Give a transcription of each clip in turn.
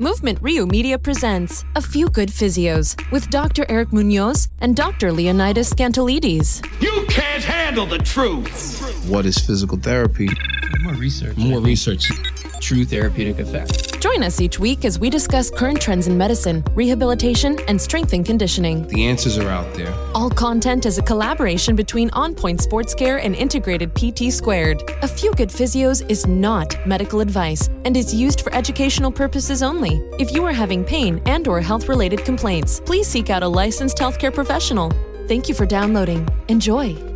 Movement Rio Media presents A Few Good Physios with Dr. Eric Munoz and Dr. Leonidas Scantolides. You can't handle the truth. What is physical therapy? More research. More research. True therapeutic effect. Join us each week as we discuss current trends in medicine, rehabilitation, and strength and conditioning. The answers are out there. All content is a collaboration between On Point Sports Care and Integrated PT Squared. A Few Good Physios is not medical advice and is used for educational purposes only. If you are having pain and or health-related complaints, please seek out a licensed healthcare professional. Thank you for downloading. Enjoy.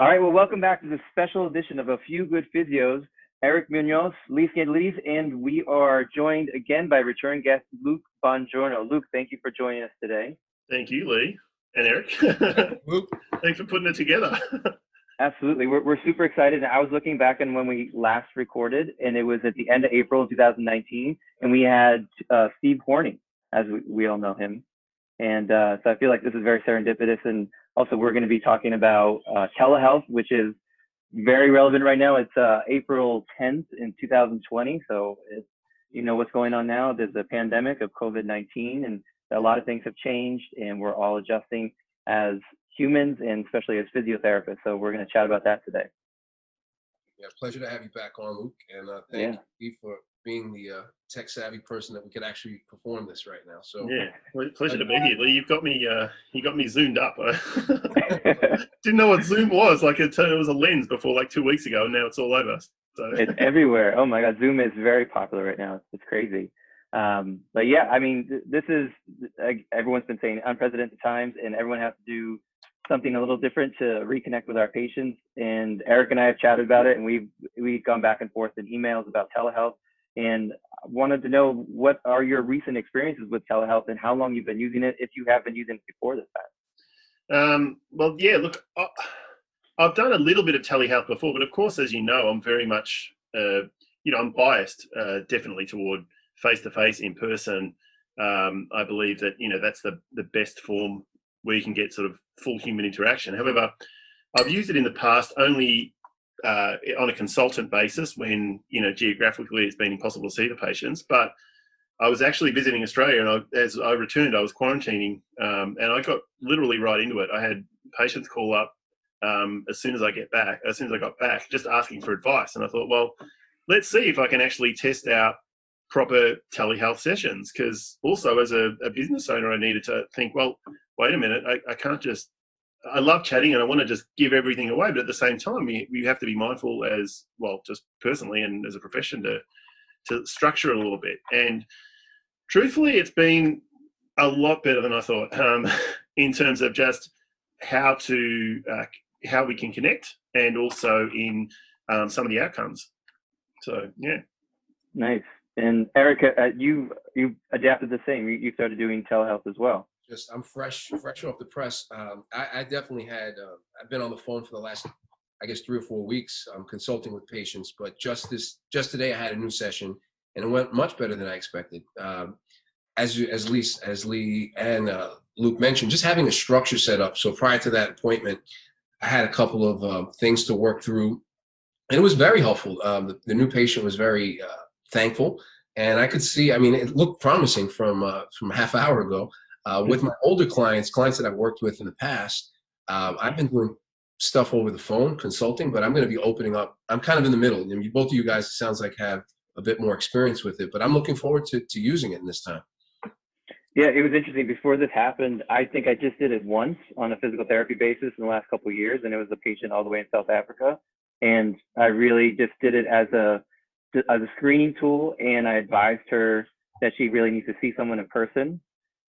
All right, well, welcome back to this special edition of A Few Good Physios. Eric Munoz, Lee Scantolides, and we are joined again by return guest Luke Bongiorno. Luke, thank you for joining us today. Thank you, Lee and Eric. Luke, thanks for putting it together. Absolutely. We're, we're super excited. I was looking back on when we last recorded, and it was at the end of April 2019, and we had uh, Steve Horning, as we, we all know him. And uh, so I feel like this is very serendipitous. And also, we're going to be talking about uh, telehealth, which is very relevant right now. It's uh, April 10th in 2020. So, it's, you know what's going on now. There's a pandemic of COVID 19, and a lot of things have changed, and we're all adjusting as humans and especially as physiotherapists. So, we're going to chat about that today. Yeah, pleasure to have you back on, Luke, and uh, thank yeah. you for being the uh, tech savvy person that we could actually perform this right now. So yeah, pleasure to be here, Lee. You've got me, uh, you got me zoomed up. I didn't know what Zoom was. Like it, it was a lens before like two weeks ago, and now it's all over. So it's everywhere. Oh my God, Zoom is very popular right now. It's crazy. Um, but yeah, I mean, this is everyone's been saying unprecedented times, and everyone has to do something a little different to reconnect with our patients. And Eric and I have chatted about it, and we've we've gone back and forth in emails about telehealth. And wanted to know what are your recent experiences with telehealth and how long you've been using it, if you have been using it before this time. Um, well, yeah. Look, I've done a little bit of telehealth before, but of course, as you know, I'm very much, uh, you know, I'm biased uh, definitely toward face to face, in person. Um, I believe that you know that's the the best form where you can get sort of full human interaction. However, I've used it in the past only uh, on a consultant basis when you know geographically it's been impossible to see the patients. But I was actually visiting Australia, and I, as I returned, I was quarantining, um, and I got literally right into it. I had patients call up um, as soon as I get back, as soon as I got back, just asking for advice, and I thought, well, let's see if I can actually test out proper telehealth sessions because also as a, a, business owner i needed to think well wait a minute I, I can't just I love chatting and I want to just give everything away, but at the same time, we, we have to be mindful as well, just personally and as a profession to to structure a little bit. And truthfully, it's been a lot better than I thought um, in terms of just how to uh, how we can connect and also in um, some of the outcomes. So yeah, nice. And Erica, uh, you you adapted the same. You, you started doing telehealth as well just I'm fresh, fresh off the press. Um, I, I, definitely had. Uh, I've been on the phone for the last, I guess, three or four weeks. I'm consulting with patients, but just this, just today, I had a new session, and it went much better than I expected. Um, as you, as Lee, as Lee and uh, Luke mentioned, just having a structure set up. So prior to that appointment, I had a couple of uh, things to work through, and it was very helpful. Um, the, the, new patient was very uh, thankful, and I could see. I mean, it looked promising from uh, from a half hour ago. Uh, with my older clients, clients that I've worked with in the past, um, I've been doing stuff over the phone, consulting, but I'm going to be opening up. I'm kind of in the middle. I mean, both of you guys, it sounds like, have a bit more experience with it, but I'm looking forward to, to using it in this time. Yeah, it was interesting. Before this happened, I think I just did it once on a physical therapy basis in the last couple of years, and it was a patient all the way in South Africa. And I really just did it as a as a screening tool, and I advised her that she really needs to see someone in person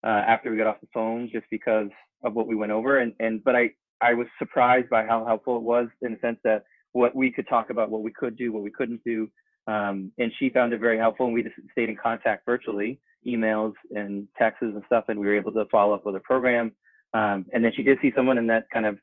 uh, after we got off the phone just because of what we went over. And, and but I, I was surprised by how helpful it was in the sense that what we could talk about, what we could do, what we couldn't do. Um, and she found it very helpful. And we just stayed in contact virtually, emails and texts and stuff. And we were able to follow up with a program. Um, and then she did see someone, and that kind of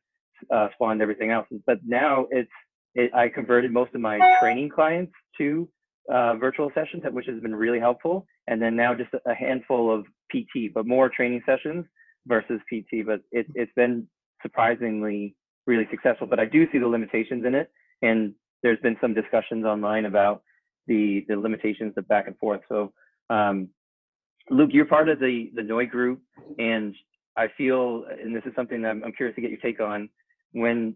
uh, spawned everything else. But now it's it, I converted most of my training clients to uh, virtual sessions, which has been really helpful. And then now just a handful of PT, but more training sessions versus PT. But it, it's been surprisingly really successful. But I do see the limitations in it, and there's been some discussions online about the the limitations of back and forth. So, um, Luke, you're part of the the Noi group, and I feel, and this is something that I'm, I'm curious to get your take on, when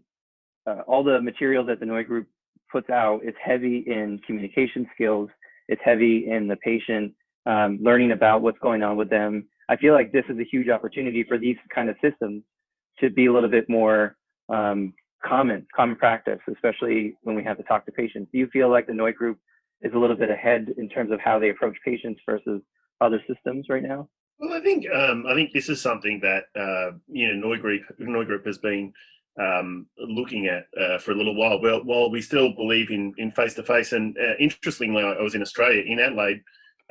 uh, all the material that the Noi group puts out is heavy in communication skills. It's heavy in the patient um, learning about what's going on with them. I feel like this is a huge opportunity for these kind of systems to be a little bit more um, common, common practice, especially when we have to talk to patients. Do you feel like the Noi group is a little bit ahead in terms of how they approach patients versus other systems right now? Well, I think um, I think this is something that uh, you know Noi Group Noi Group has been um, looking at uh, for a little while. Well, while we still believe in in face to face, and uh, interestingly, I was in Australia in Adelaide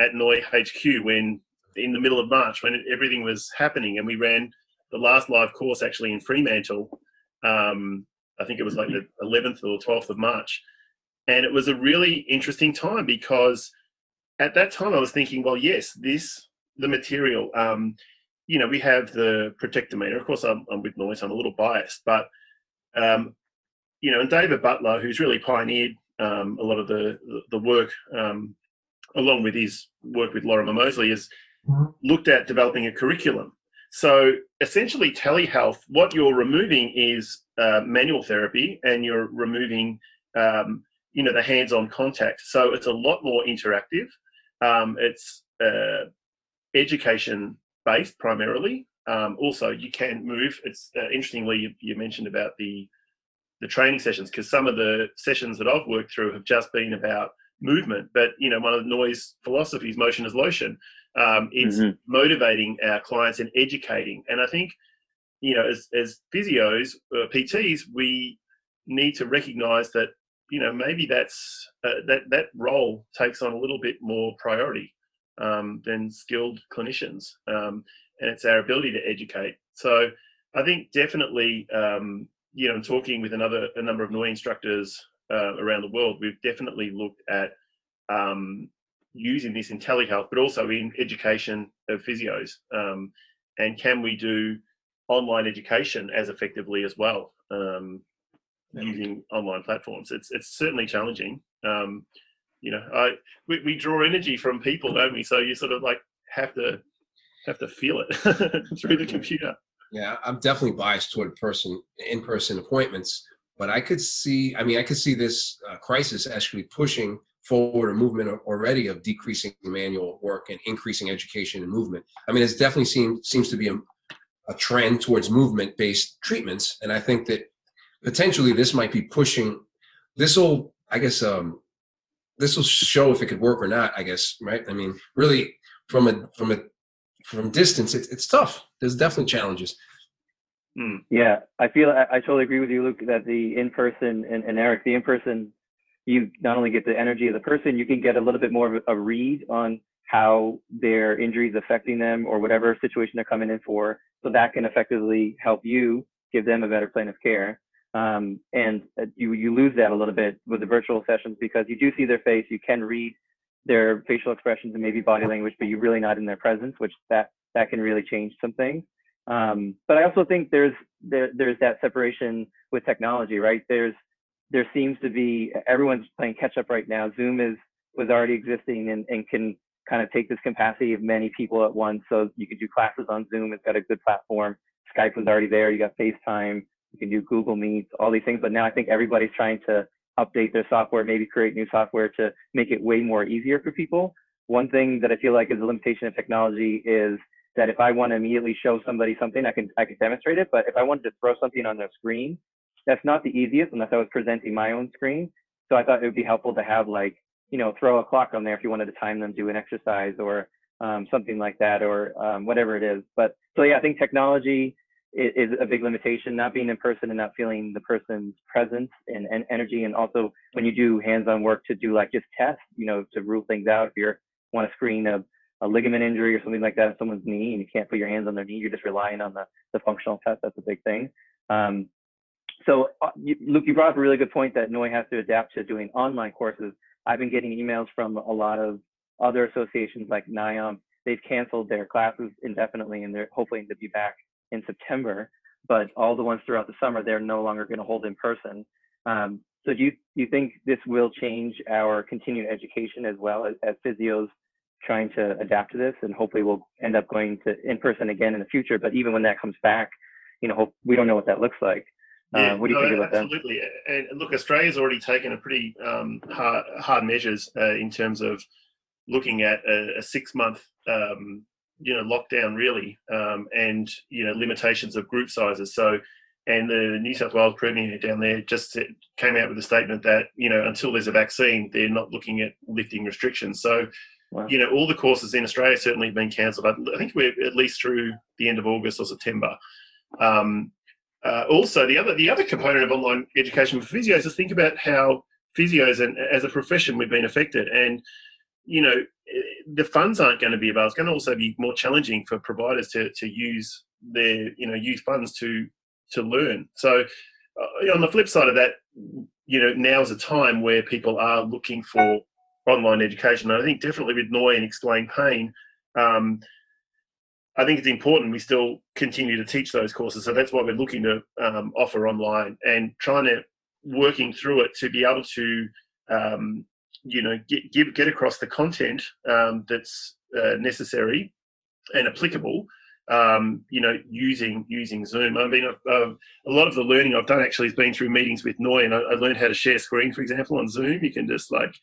at Noi HQ when in the middle of March when everything was happening, and we ran the last live course actually in Fremantle. Um, I think it was like the 11th or 12th of March, and it was a really interesting time because at that time I was thinking, well, yes, this the material. Um, you know, we have the protector protectometer. Of course, I'm, I'm with Noise. I'm a little biased, but um, you know, and David Butler, who's really pioneered um, a lot of the the work, um, along with his work with Lorimer Moseley, has looked at developing a curriculum. So essentially, telehealth, what you're removing is uh, manual therapy, and you're removing, um, you know, the hands-on contact. So it's a lot more interactive. Um, it's uh, education based primarily. Um, also, you can move. It's uh, interestingly you, you, mentioned about the the training sessions because some of the sessions that I've worked through have just been about movement. But you know, one of the Noi's philosophies, motion is lotion. Um, it's mm-hmm. motivating our clients and educating. And I think you know, as as physios, uh, PTs, we need to recognise that you know maybe that's uh, that that role takes on a little bit more priority um, than skilled clinicians, um, and it's our ability to educate. So I think definitely, um, you know, talking with another a number of NOI instructors uh, around the world, we've definitely looked at um, using this in telehealth, but also in education of physios. Um, and can we do online education as effectively as well um, using online platforms? It's it's certainly challenging. Um, you know, I we, we draw energy from people, don't we? So you sort of like have to have to feel it through the computer. Yeah, I'm definitely biased toward person in-person appointments, but I could see. I mean, I could see this uh, crisis actually pushing forward a movement already of decreasing manual work and increasing education and movement. I mean, it's definitely seems seems to be a, a trend towards movement-based treatments, and I think that potentially this might be pushing. This will, I guess, um, this will show if it could work or not. I guess, right? I mean, really, from a from a from distance, it's it's tough. There's definitely challenges. Hmm. Yeah, I feel I, I, totally agree with you, Luke. That the in person and, and, Eric, the in person, you not only get the energy of the person, you can get a little bit more of a read on how their injury is affecting them or whatever situation they're coming in for. So that can effectively help you give them a better plan of care. Um, and uh, you you lose that a little bit with the virtual sessions because you do see their face, you can read their facial expressions and maybe body language, but you're really not in their presence, which that that can really change some things. Um, but I also think there's there, there's that separation with technology, right? There's there seems to be everyone's playing catch up right now. Zoom is was already existing and, and can kind of take this capacity of many people at once. So you can do classes on Zoom. It's got a good platform. Skype was already there. You got FaceTime you can do Google Meets, all these things. But now I think everybody's trying to update their software, maybe create new software to make it way more easier for people. One thing that I feel like is a limitation of technology is that if I want to immediately show somebody something, I can I can demonstrate it. But if I wanted to throw something on their screen, that's not the easiest unless I was presenting my own screen. So I thought it would be helpful to have like, you know, throw a clock on there if you wanted to time them do an exercise or um, something like that or um, whatever it is. But so yeah, I think technology is a big limitation not being in person and not feeling the person's presence and, and energy and also when you do hands-on work to do like just tests you know to rule things out if you want to screen a, a ligament injury or something like that in someone's knee and you can't put your hands on their knee you're just relying on the, the functional test that's a big thing um, so uh, you, luke you brought up a really good point that noi has to adapt to doing online courses i've been getting emails from a lot of other associations like NIOM. They've canceled their classes indefinitely and they're hoping to be back in September. but all the ones throughout the summer they're no longer going to hold in person. Um, so do you you think this will change our continued education as well as, as physios trying to adapt to this, and hopefully we'll end up going to in person again in the future. But even when that comes back, you know, hope, we don't know what that looks like. Yeah, uh, what do you no, think about that? absolutely. And look, Australia's already taken a pretty um, hard, hard measures uh, in terms of looking at a, a six month, um, you know, lockdown really, um, and you know, limitations of group sizes. So, and the New South Wales Premier down there just came out with a statement that you know, until there's a vaccine, they're not looking at lifting restrictions. So. Wow. You know, all the courses in Australia certainly have been cancelled. I think we're at least through the end of August or September. Um, uh, also, the other the other component of online education for physios is think about how physios and as a profession we've been affected, and you know the funds aren't going to be available. It's going to also be more challenging for providers to to use their you know use funds to to learn. So uh, on the flip side of that, you know now is a time where people are looking for online education. And I think definitely with Noi and Explain Pain. Um, I think it's important we still continue to teach those courses. So that's what we're looking to um, offer online and trying to working through it to be able to, um, you know, get, get, get across the content um, that's uh, necessary and applicable. Um, you know, using using Zoom. I mean, uh, a lot of the learning I've done actually has been through meetings with Noi, and I, I learned how to share screen, for example, on Zoom. You can just like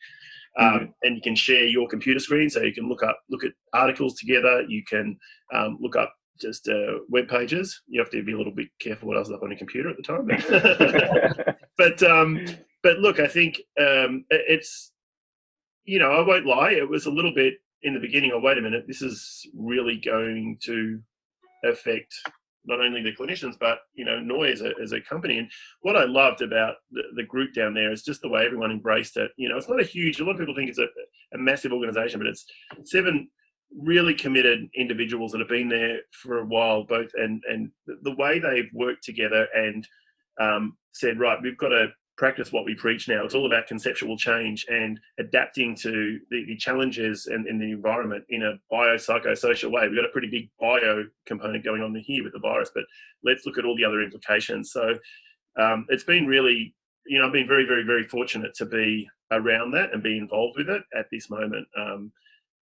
um, and you can share your computer screen so you can look up look at articles together. You can um, look up just uh, web pages. You have to be a little bit careful what else is up on your computer at the time. But but, um, but look i think um, it's you know i won't lie it was a little bit in the beginning oh wait a minute this is really going to affect not only the clinicians but you know Noi as a, as a company. And what i loved about the, the, group down there is just the way everyone embraced it. You know it's not a huge a lot of people think it's a, a massive organization but it's seven really committed individuals that have been there for a while both and and the way they've worked together and um, said right we've got to practice what we preach now. It's all about conceptual change and adapting to the, the challenges and in, the environment in a biopsychosocial way. We've got a pretty big bio component going on here with the virus, but let's look at all the other implications. So um, it's been really, you know, I've been very, very, very fortunate to be around that and be involved with it at this moment. Um,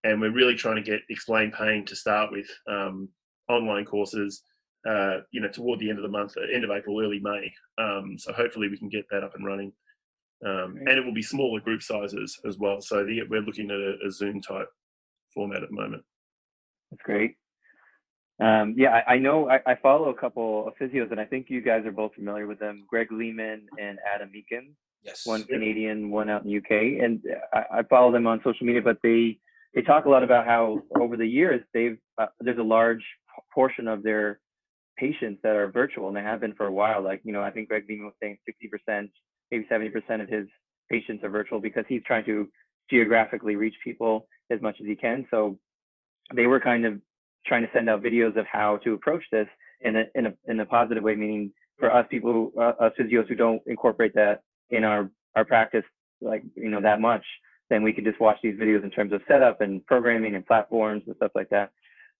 and we're really trying to get Explain Pain to start with um, online courses uh, you know, toward the end of the month, uh, end of April, early May. Um, so hopefully we can get that up and running. Um, and it will be smaller group sizes as well. So the, we're looking at a, a, Zoom type format at the moment. That's great. Um, yeah, I, I know I, I, follow a couple of physios, and I think you guys are both familiar with them. Greg Lehman and Adam Meakin. Yes. One Canadian, one out in the UK, and I, I follow them on social media. But they they talk a lot about how over the years they've uh, there's a large portion of their patients that are virtual and they have been for a while. Like, you know, I think Greg Lehman was saying 60%, maybe 70% of his patients are virtual because he's trying to geographically reach people as much as he can. So they were kind of trying to send out videos of how to approach this in a, in a, in a positive way, meaning for us people, who, uh, us physios who don't incorporate that in our, our practice, like, you know, that much, then we could just watch these videos in terms of setup and programming and platforms and stuff like that.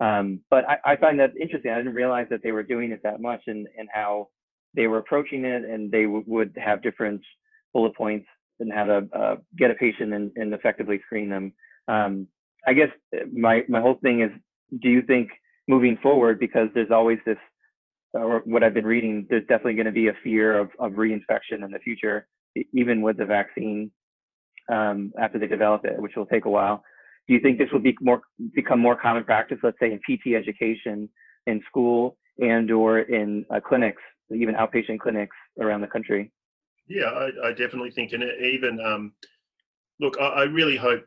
Um, but I, I, find that interesting. I didn't realize that they were doing it that much and, and how they were approaching it and they would have different bullet points and how to uh, get a patient and, and effectively screen them. Um, I guess uh, my, my whole thing is, do you think moving forward, because there's always this, or what I've been reading, there's definitely going to be a fear of, of reinfection in the future, even with the vaccine um, after they develop it, which will take a while do you think this will be more become more common practice, let's say in PT education in school and or in uh, clinics, even outpatient clinics around the country? Yeah, I, I definitely think, and even um, look, I, I, really hope,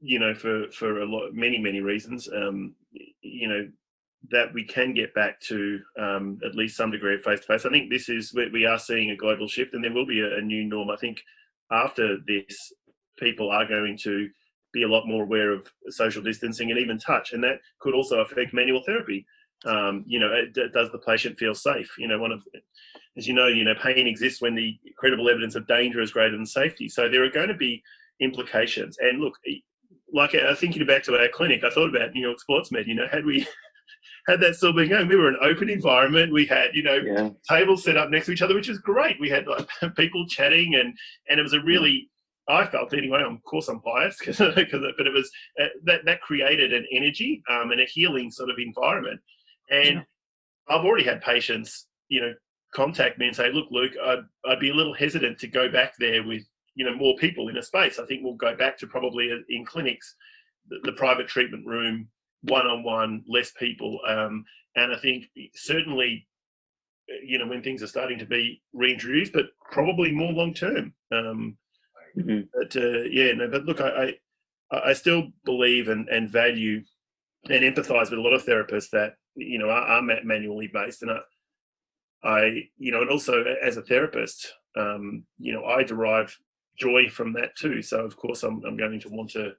you know, for for a lot, many many reasons, um, you know, that we can get back to um, at least some degree of face to face. I think this is we are seeing a global shift, and there will be a, a new norm. I think after this, people are going to be a lot more aware of social distancing and even touch, and that could also affect manual therapy. Um, you know, it, does the patient feel safe? You know, one of, as you know, you know, pain exists when the credible evidence of danger is greater than safety. So there are going to be implications. And look, like uh, thinking back to our clinic, I thought about New York Sports Med. You know, had we had that still been going. We were an open environment. We had, you know, Yeah. tables set up next to each other, which is great. We had like people chatting, and and it was a really, I felt anyway. Of course, I'm biased because, but it was uh, that that created an energy um, and a healing sort of environment. And I've already had patients, you know, contact me and say, "Look, Luke, I'd, I'd be a little hesitant to go back there with you know more people in a space. I think we'll go back to probably uh, in clinics, the, the private treatment room, one-on-one, less people. Um, and I think certainly, uh, you know, when things are starting to be reintroduced, but probably more long-term. Um, Mhm. but uh, yeah, no. But look, I, I I still believe and, and value and empathize with a lot of therapists that you know are, are ma- manually based, and I, I you know, and also as a therapist, um, you know, I derive joy from that too. So of course, I'm I'm going to want to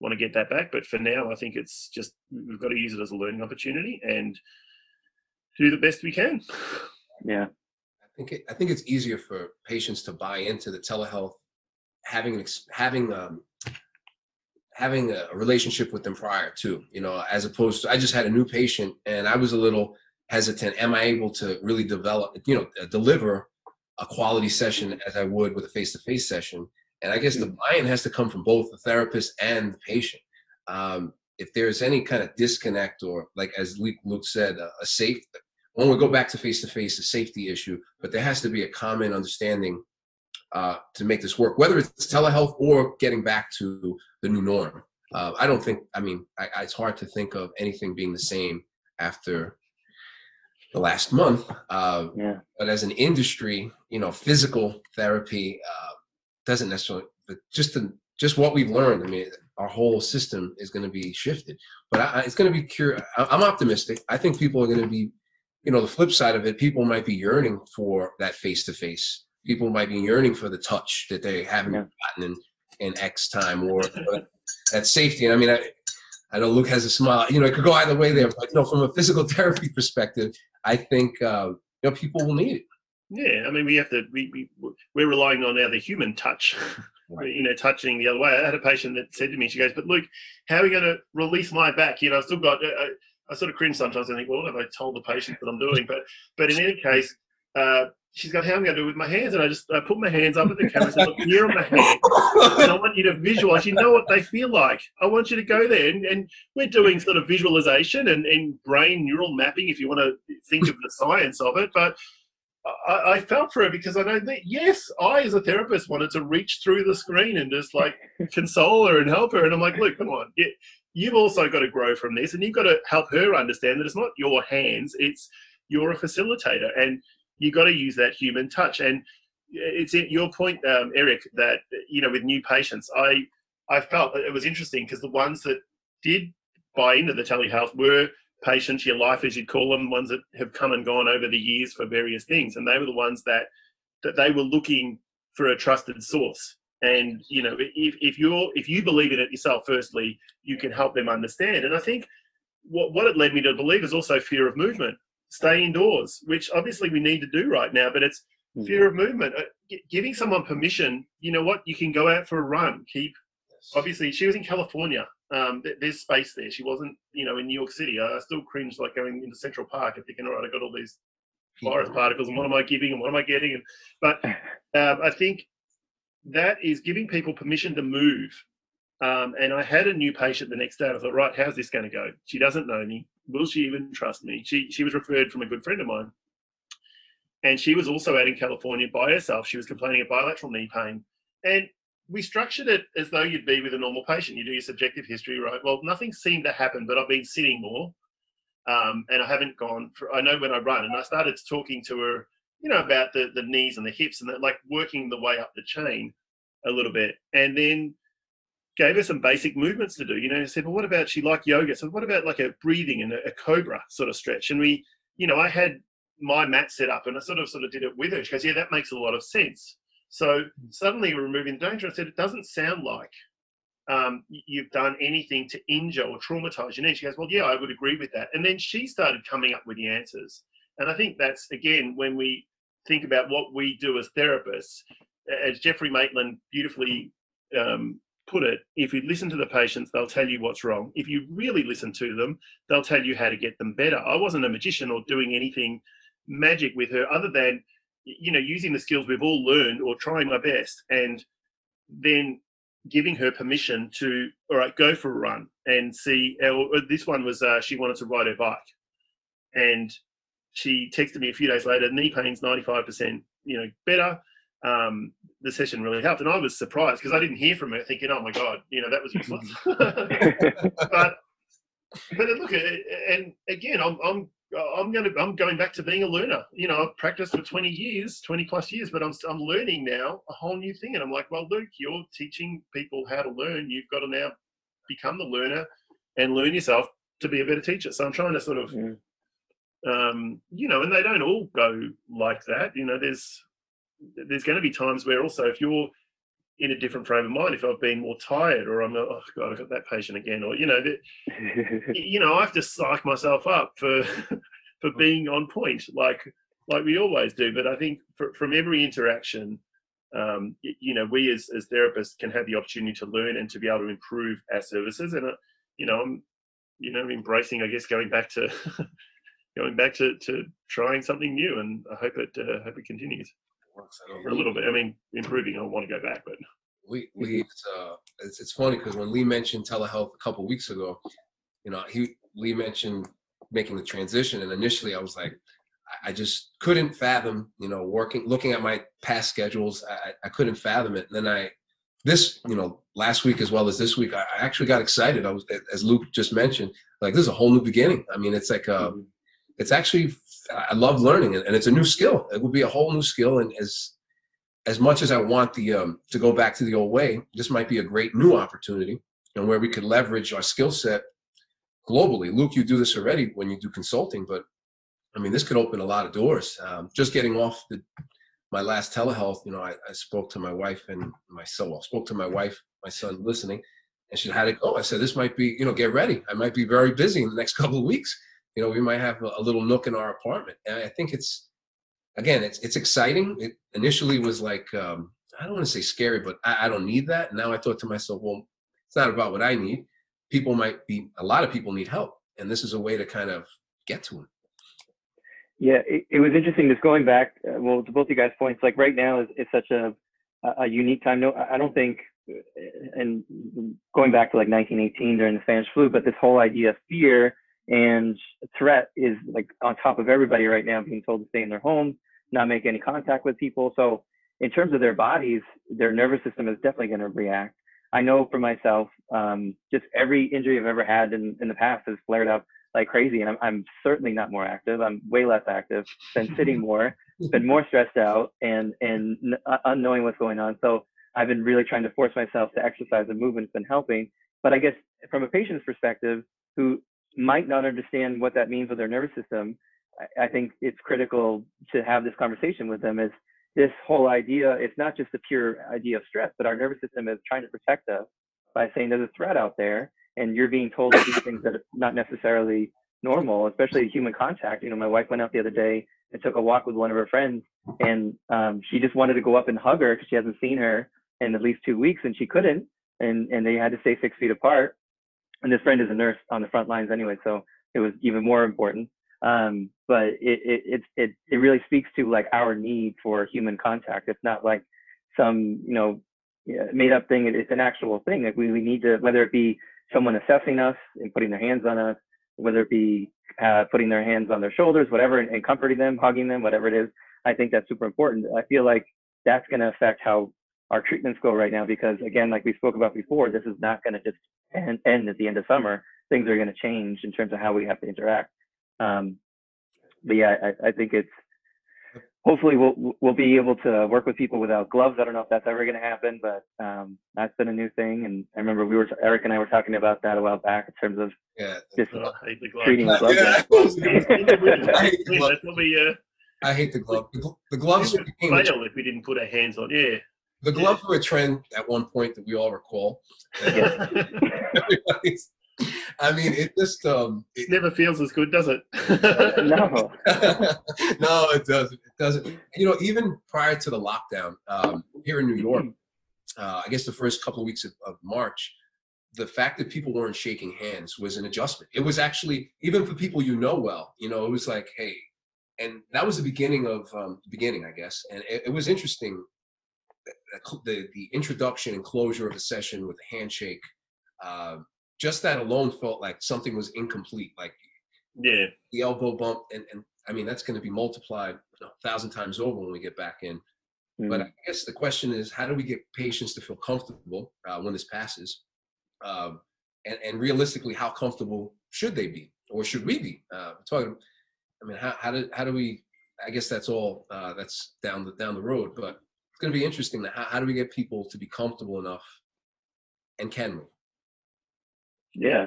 want to get that back. But for now, I think it's just we've got to use it as a learning opportunity and do the best we can. Yeah. I think it, I think it's easier for patients to buy into the telehealth, having an ex- having um, having a relationship with them prior to you know, as opposed to I just had a new patient and I was a little hesitant. Am I able to really develop, you know, uh, deliver a quality session as I would with a face-to-face session? And I guess the buy-in has to come from both the therapist and the patient. Um, if there's any kind of disconnect or like as Luke, said, a, a safe when we go back to face to face, a safety issue, but there has to be a common understanding uh, to make this work, whether it's telehealth or getting back to the new norm. Uh, I don't think, I mean, I, I- it's hard to think of anything being the same after the last month. Uh, Yeah. but as an industry, you know, physical therapy uh, doesn't necessarily, but just the, just what we've learned. I mean, our whole system is going to be shifted, but I, it's going to be curious. I'm optimistic. I think people are going to be, you know, the flip side of it. People might be yearning for that face to face. People might be yearning for the touch that they haven't Yeah. gotten in, in X time or or that safety. And I mean, I, I know Luke has a smile. You know, it could go either way there, but you know, from a physical therapy perspective, I think uh, you know people will need it. Yeah, I mean, we have to. We, we we're relying on now the human touch. Right. You know, touching the other way. I had a patient that said to me, she goes, "But Luke, how are we going to release my back? You know, I've still got." I, I sort of cringe sometimes. I think, well, what have I told the patient that I'm doing? But but in any case, uh, she's got, "How am I going to do it with my hands?" And I just I put my hands up at the camera and said, "Look, here are on my hands." and I want you to visualize. You know what they feel like. I want you to go there, and, and we're doing sort of visualization and, and brain neural mapping, if you want to think of the science of it. But I, I felt for her because I know that yes, I as a therapist wanted to reach through the screen and just like console her and help her. And I'm like, look, come on, you, you've also got to grow from this, and you've got to help her understand that it's not your hands; it's you're a facilitator, and you got to use that human touch. And it's in your point, um, Eric, that you know with new patients, I I felt it was interesting because the ones that did buy into the telehealth were patients, your life as you'd call them, ones that have come and gone over the years for various things, and they were the ones that that they were looking for a trusted source. And you know, if if you're if you believe in it yourself, firstly, you can help them understand. And I think what what it led me to believe is also fear of movement. Stay indoors, which obviously we need to do right now, but it's fear of movement. Uh, gi- giving someone permission, you know what, you can go out for a run. Keep obviously she was in California. Um, th- there's space there. She wasn't, you know, in New York City. I, I still cringe like going into Central Park and thinking, all right, I got all these virus particles, and what am I giving, and what am I getting? And, but um, I think that is giving people permission to move. Um, and I had a new patient the next day. I thought, right, how's this going to go? She doesn't know me. Will she even trust me? She she was referred from a good friend of mine, and she was also out in California by herself. She was complaining of bilateral knee pain, and we structured it as though you'd be with a normal patient. You do your subjective history, right? Well, nothing seemed to happen, but I've been sitting more, um, and I haven't gone. For, I know when I run, and I started talking to her, you know, about the the knees and the hips, and that, like working the way up the chain a little bit, and then gave her some basic movements to do. You know, I said, well, what about she like yoga? So what about like a breathing and a, a cobra sort of stretch? And we, you know, I had my mat set up and I sort of sort of did it with her. She goes, yeah, that makes a lot of sense. So suddenly we're removing danger. I said, it doesn't sound like um, you've done anything to injure or traumatize your knee. She goes, well, yeah, I would agree with that. And then she started coming up with the answers. And I think that's, again, when we think about what we do as therapists, as Geoffrey Maitland beautifully um, put it, if you listen to the patients, they'll tell you what's wrong. If you really listen to them, they'll tell you how to get them better. I wasn't a magician or doing anything magic with her other than, you know, using the skills we've all learned or trying my best and then giving her permission to, all right, go for a run and see. Uh, this one was uh, she wanted to ride her bike. And she texted me a few days later, knee pain's 95%, you know, better um, the session really helped. And I was surprised because I didn't hear from her, thinking, "Oh my god, you know, that was useless." but but look, and again, I'm I'm I'm going to I'm going back to being a learner. You know, I've practiced for 20 years, 20 plus years, but I'm I'm learning now a whole new thing. And I'm like, well, Luke, you're teaching people how to learn. You've got to now become the learner and learn yourself to be a better teacher. So I'm trying to sort of, mm. um, you know, and they don't all go like that. You know, there's there's going to be times where also if you're in a different frame of mind, if I've been more tired or I'm oh god, I've got that patient again, or you know, that, you know, I have to psych myself up for for being on point, like like we always do. But I think for, from every interaction, um, you know, we as as therapists can have the opportunity to learn and to be able to improve our services. And uh, you know, I'm you know embracing, I guess, going back to going back to to trying something new, and I hope it uh, hope it continues works. For a little bit. I mean, improving. I don't want to go back, but we we it's, uh, it's, it's funny because when Lee mentioned telehealth a couple weeks ago, you know, he Lee mentioned making the transition, and initially I was like, I just couldn't fathom, you know, working, looking at my past schedules, I, I couldn't fathom it. And then I, this, you know, last week as well as this week, I actually got excited. I was, as Luke just mentioned, like this is a whole new beginning. I mean, it's like, um, mm-hmm. it's actually I love learning and it's a new skill. It would be a whole new skill, and as as much as I want the um, to go back to the old way, this might be a great new opportunity, and where we could leverage our skill set globally. Luke, you do this already when you do consulting, but I mean, this could open a lot of doors. Um, just getting off the my last telehealth, you know, I, I spoke to my wife and my son. Well, spoke to my wife, my son, listening, and she had it go. I said, "This might be, you know, get ready. I might be very busy in the next couple of weeks." You know, we might have a, little nook in our apartment. And I think it's, again, it's it's exciting. It initially was like, um, I don't want to say scary, but I, I don't need that. Now I thought to myself, well, it's not about what I need. People might be, a lot of people need help, and this is a way to kind of get to them. Yeah, it, it was interesting. Just going back, uh, well, to both you guys' points, like right now is, is such a a unique time. No, I don't think, uh, and going back to like 1918 during the Spanish flu, but this whole idea of fear and threat is like on top of everybody right now, being told to stay in their homes, not make any contact with people. So, in terms of their bodies, their nervous system is definitely going to react. I know for myself, um, just every injury I've ever had in, in the past has flared up like crazy, and I'm, I'm certainly not more active. I'm way less active. Been sitting more, been more stressed out, and and uh, unknowing what's going on. So I've been really trying to force myself to exercise and movement. It's been helping. But I guess from a patient's perspective, who might not understand what that means with their nervous system, I, think it's critical to have this conversation with them. Is this whole idea? It's not just a pure idea of stress, but our nervous system is trying to protect us by saying there's a threat out there, and you're being told to do things that are not necessarily normal, especially human contact. You know, my wife went out the other day and took a walk with one of her friends, and um, she just wanted to go up and hug her because she hasn't seen her in at least two weeks, and she couldn't, and and they had to stay six feet apart and this friend is a nurse on the front lines anyway, so it was even more important. Um, but it, it it it really speaks to like our need for human contact. It's not like some you know made up thing. It's an actual thing. Like we, we need to whether it be someone assessing us and putting their hands on us, whether it be uh, putting their hands on their shoulders, whatever, and, and comforting them, hugging them, whatever it is. I think that's super important. I feel like that's going to affect how our treatments go right now because again like we spoke about before this is not going to just end, end at the end of summer. Things are going to change in terms of how we have to interact. Um, but yeah I, I, think it's hopefully we'll we'll be able to work with people without gloves. I don't know if that's ever going to happen but um, that's been a new thing. And i remember we were eric and i were talking about that a while back in terms of yeah just oh, treating gloves. Yeah, I hate the glove. I hate the glove. The, gloves fail if we didn't put our hands on. Yeah, the gloves were a trend at one point that we all recall. I mean, it just um, it never feels as good, does it? no, no, it doesn't. It doesn't. You know, even prior to the lockdown um, here in New York, uh, I guess the first couple of weeks of, of March, the fact that people weren't shaking hands was an adjustment. It was actually even for people you know well, you know, it was like, hey, and that was the beginning of um, beginning, I guess, and it, it was interesting. The, the, introduction and closure of a session with a handshake, uh, just that alone felt like something was incomplete. Like Yeah. the elbow bump, and, and I mean that's going to be multiplied a thousand times over when we get back in. But Mm. I guess the question is, how do we get patients to feel comfortable uh, when this passes? Um, and, and realistically, how comfortable should they be, or should we be? Uh, talking. I mean, how, how do how do we? I guess that's all. Uh, that's down the down the road, but going to be interesting. How, how do we get people to be comfortable enough? And can we? yeah.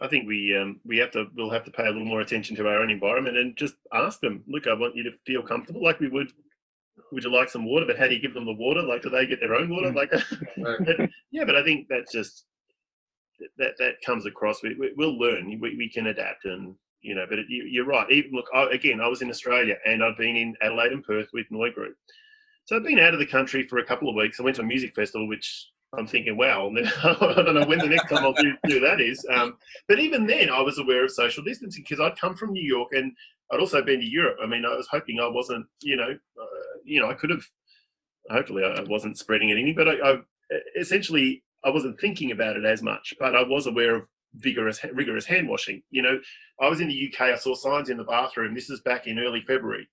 I think we um, we have to we'll have to pay a little more attention to our own environment and just ask them. Look, I want you to feel comfortable, like we would. Would you like some water? But how do you give them the water? Like, do they get their own water? Like, but, yeah. But I think that's just that that comes across. We, we we'll learn. We, we can adapt, and you know. But it, you, you're right. Even look, I, again, I was in Australia, and I've been in Adelaide and Perth with Noi Group. So I've been out of the country for a couple of weeks. I went to a music festival, which I'm thinking, wow, I don't know when the next time I'll do, do that is. Um, but even then, I was aware of social distancing because I'd come from New York and I'd also been to Europe. I mean, I was hoping I wasn't, you know, uh, you know, I could have. Hopefully, I wasn't spreading it any, but I, I essentially I wasn't thinking about it as much. But I was aware of vigorous, rigorous hand washing. You know, I was in the UK. I saw signs in the bathroom. This is back in early February,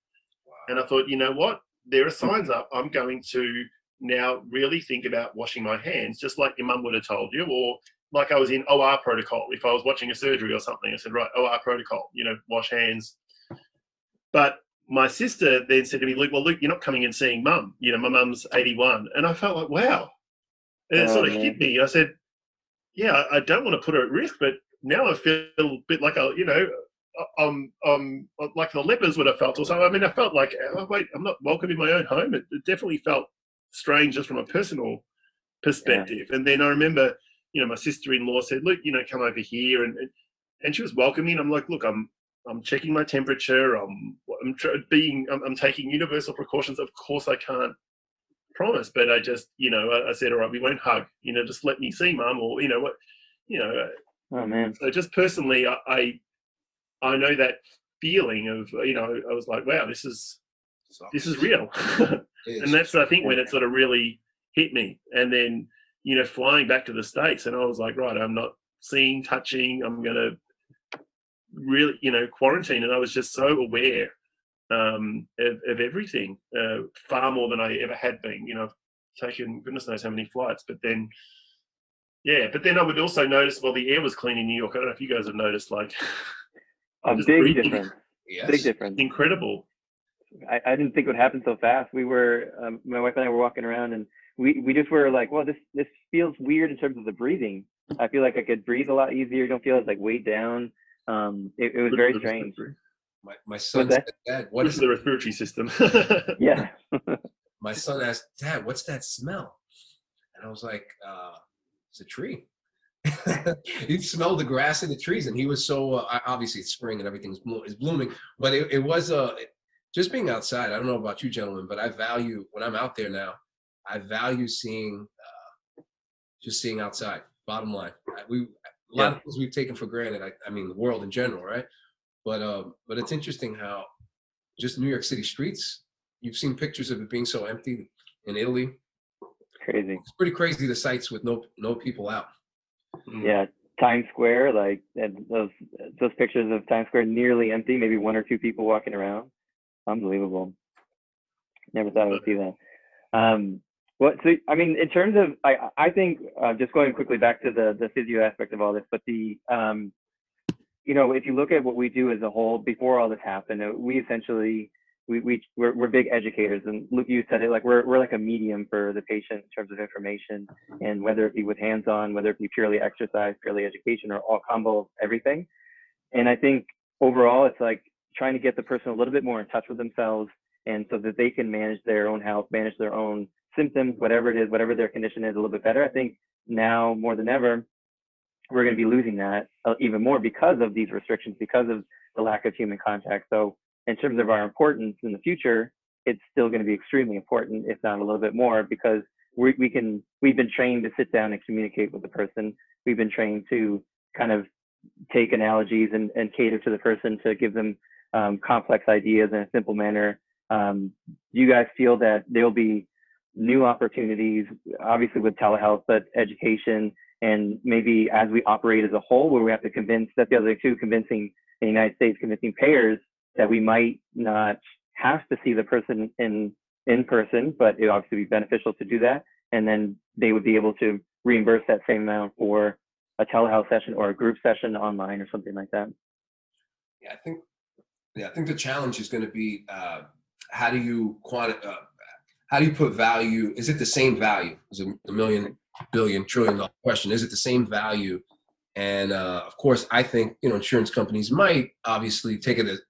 and I thought, you know what? There are signs up. I'm going to now really think about washing my hands, just like your mum would have told you, or like I was in OR protocol. If I was watching a surgery or something, I said, right, OR protocol, you know, wash hands. But my sister then said to me, Luke, well, Luke, you're not coming and seeing mum. You know, my mum's 81. And I felt like, wow. And it Oh, sort of man. hit me. I said, yeah, I don't want to put her at risk, but now I feel a bit like I, you know, um, um, like the lepers would have felt or something. I mean, I felt like, oh, wait, I'm not welcome in my own home. It, it definitely felt strange just from a personal perspective. And then I remember, you know, my sister-in-law said, "Look, you know, come over here," and and- and she was welcoming. I'm like, "Look, I'm I'm checking my temperature. I'm I'm tr- being I'm, I'm taking universal precautions. Of course, I can't promise, but I just, you know, I, I said, all right, we won't hug. You know, just let me see, mum, or you know what, you know." uh, Oh man. So just personally, I I, I know that feeling of you know I was like, wow, this is this is real. And that's I think when it sort of really hit me. And then you know flying back to the states, and I was like, right, I'm not seeing, touching. I'm gonna really you know quarantine, and I was just so aware um, of, of everything, uh, far more than I ever had been. You know, I've taken goodness knows how many flights, but then. Yeah, but then I would also notice. Well, the air was clean in New York. I don't know if you guys have noticed. Like, A Just big breathing. difference. yes. Big difference. incredible. I, I didn't think it would happen so fast. We were, um, my wife and I were walking around, and we we just were like, well, this this feels weird in terms of the breathing. I feel like I could breathe a lot easier. Don't feel as like weighed down. Um, it, it was very strange. My, my son said, Dad, what is the respiratory system? Yeah. my son asked, Dad, what's that smell? And I was like, uh, it's a tree. he smelled the grass and the trees, and he was so uh, obviously it's spring and everything's blo- is blooming. But it, it was uh, just being outside. I don't know about you, gentlemen, but I value when I'm out there now. I value seeing uh, just seeing outside. Bottom line, I- we a lot of things we've taken for granted. I, I mean, the world in general, right? But um, but it's interesting how just New York City streets. You've seen pictures of it being so empty in Italy. Crazy. It's pretty crazy the sights with no no people out. Mm. Yeah. Times Square, like and those those pictures of Times Square nearly empty, maybe one or two people walking around. Unbelievable. Never thought I would see that. Um, what so I mean, in terms of I I think uh, just going quickly back to the the physio aspect of all this, but the um, you know, if you look at what we do as a whole before all this happened, uh, we essentially we we we're, we're big educators, and Luke, you said it like we're we're like a medium for the patient in terms of information, and whether it be with hands-on, whether it be purely exercise, purely education, or all combo of everything. And I think overall, it's like trying to get the person a little bit more in touch with themselves, and so that they can manage their own health, manage their own symptoms, whatever it is, whatever their condition is, a little bit better. I think now more than ever, we're going to be losing that uh, even more because of these restrictions, because of the lack of human contact. So in terms of our importance in the future, it's still going to be extremely important, if not a little bit more, because we, we can we've been trained to sit down and communicate with the person. We've been trained to kind of take analogies and, and cater to the person to give them um, complex ideas in a simple manner. Um, do you guys feel that there'll be new opportunities, obviously with telehealth, but education and maybe as we operate as a whole, where we have to convince that the other two convincing the United States, convincing payers that we might not have to see the person in in person, but it obviously be beneficial to do that, and then they would be able to reimburse that same amount for a telehealth session or a group session online or something like that. Yeah, I think yeah, I think the challenge is going to be uh, how do you quanti- uh, how do you put value? Is it the same value? Is it a million, billion, trillion dollar question? Is it the same value? And uh, of course, I think you know insurance companies might obviously take it as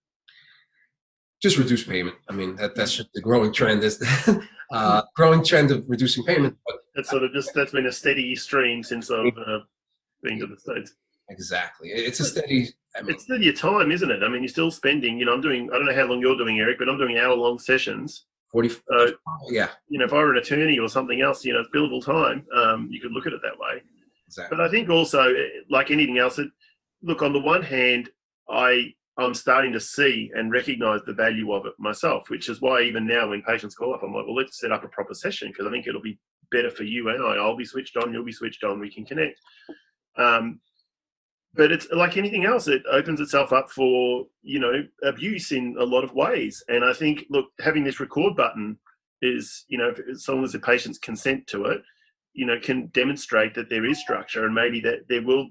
just reduce payment. I mean that that's just the growing trend. Is uh, growing trend of reducing payment. But That's sort of just that's been a steady stream since I've uh, been to the states. exactly, it's a steady. I mean, It's still your time, isn't it? I mean, you're still spending. You know, I'm doing. I don't know how long you're doing, Eric, but I'm doing hour-long sessions. forty. Uh, yeah, you know, if I were an attorney or something else, you know, it's billable time. Um, you could look at it that way. exactly. But I think also, eh, like anything else, it, look on the one hand, I I'm starting to see and recognise the value of it myself, which is why even now when patients call up, I'm like, well, let's set up a proper session because I think it'll be better for you and I. I'll be switched on, you'll be switched on, we can connect. Um, but it's like anything else; it opens itself up for you know abuse in a lot of ways. And I think, look, having this record button is, you know, as long as the patients consent to it, you know, can demonstrate that there is structure and maybe that there will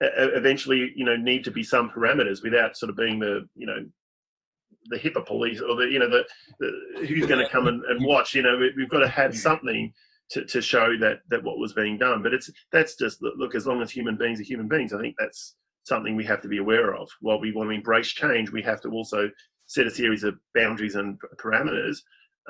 eventually, you know, need to be some parameters without sort of being the, you know, the HIPAA police or the, you know, the, the who's going to come and, and watch. You know, we, we've got to have something to, to show that that what was being done. But it's that's just look, as long as human beings are human beings, I think that's something we have to be aware of. While we want to embrace change, we have to also set a series of boundaries and parameters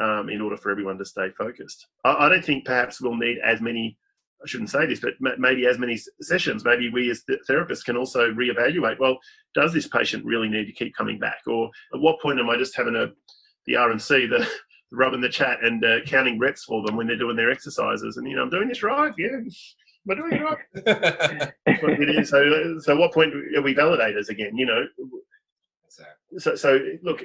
um, in order for everyone to stay focused. I, I don't think perhaps we'll need as many. I shouldn't say this, but maybe as many sessions. Maybe we as th- therapists can also reevaluate. Well, does this patient really need to keep coming back, or at what point am I just having a the R and C, the rubbing the chat and uh, counting reps for them when they're doing their exercises? And you know, I'm doing this right. Yeah, am I doing it right? But it is. So, so what point are we validators again? You know, so so look,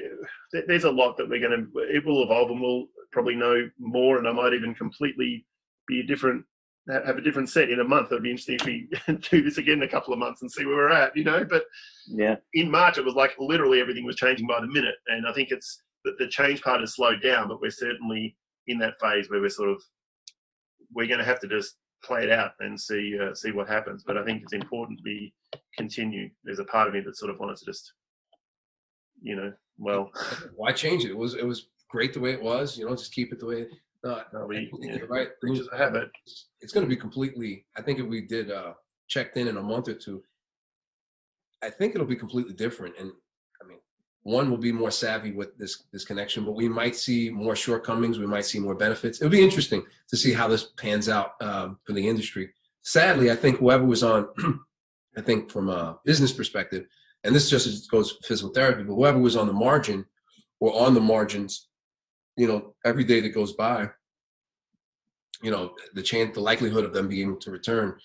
there's a lot that we're going to. It will evolve, and we'll probably know more. And I might even completely be a different, have a different set in a month. It'd be interesting if we do this again in a couple of months and see where we're at. You know, but Yeah. in March it was like literally everything was changing by the minute, and I think it's that the change part has slowed down, but we're certainly in that phase where we're sort of we're going to have to just play it out and see uh, see what happens. But I think it's important we continue. There's a part of me that sort of wanted to just, you know, well, Why change it? It was it was great the way it was. You know, just keep it the way. It, no, No, we- yeah, you're right. creatures of habit. It's going to be completely. I think if we did uh checked in in a month or two, I think it'll be completely different. And I mean, one will be more savvy with this this connection, but we might see more shortcomings. We might see more benefits. It'll be interesting to see how this pans out um, for the industry. Sadly, I think whoever was on, I think from a business perspective, and this just goes physical therapy, but whoever was on the margin or on the margins, you know, every day that goes by, you know, the chance, the likelihood of them being able to return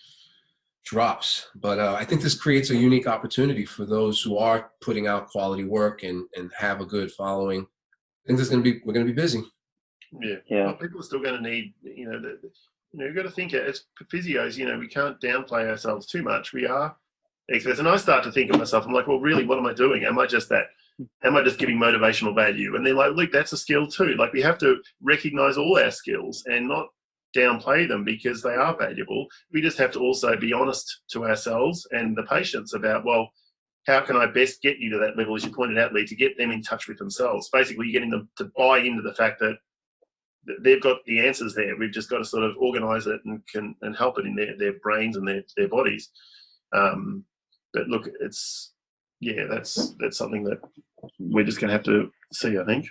drops. But uh, I think this creates a unique opportunity for those who are putting out quality work and and have a good following. I think there's going to be we're going to be busy. Yeah. Yeah. Well, people are still going to need, you know, the, you know, you've got to think as physios, you know, we can't downplay ourselves too much. We are experts. And I start to think of myself, I'm like, well, really, what am I doing? Am I just that? Am I just giving motivational value? And they're like, look, that's a skill too. Like we have to recognize all our skills and not downplay them because they are valuable. We just have to also be honest to ourselves and the patients about, well, how can I best get you to that level, as you pointed out, Lee, to get them in touch with themselves? Basically, getting them to buy into the fact that they've got the answers there. We've just got to sort of organize it and can and help it in their, their brains and their, their bodies. Um, but look, it's yeah, that's that's something that we're just going to have to see. I think.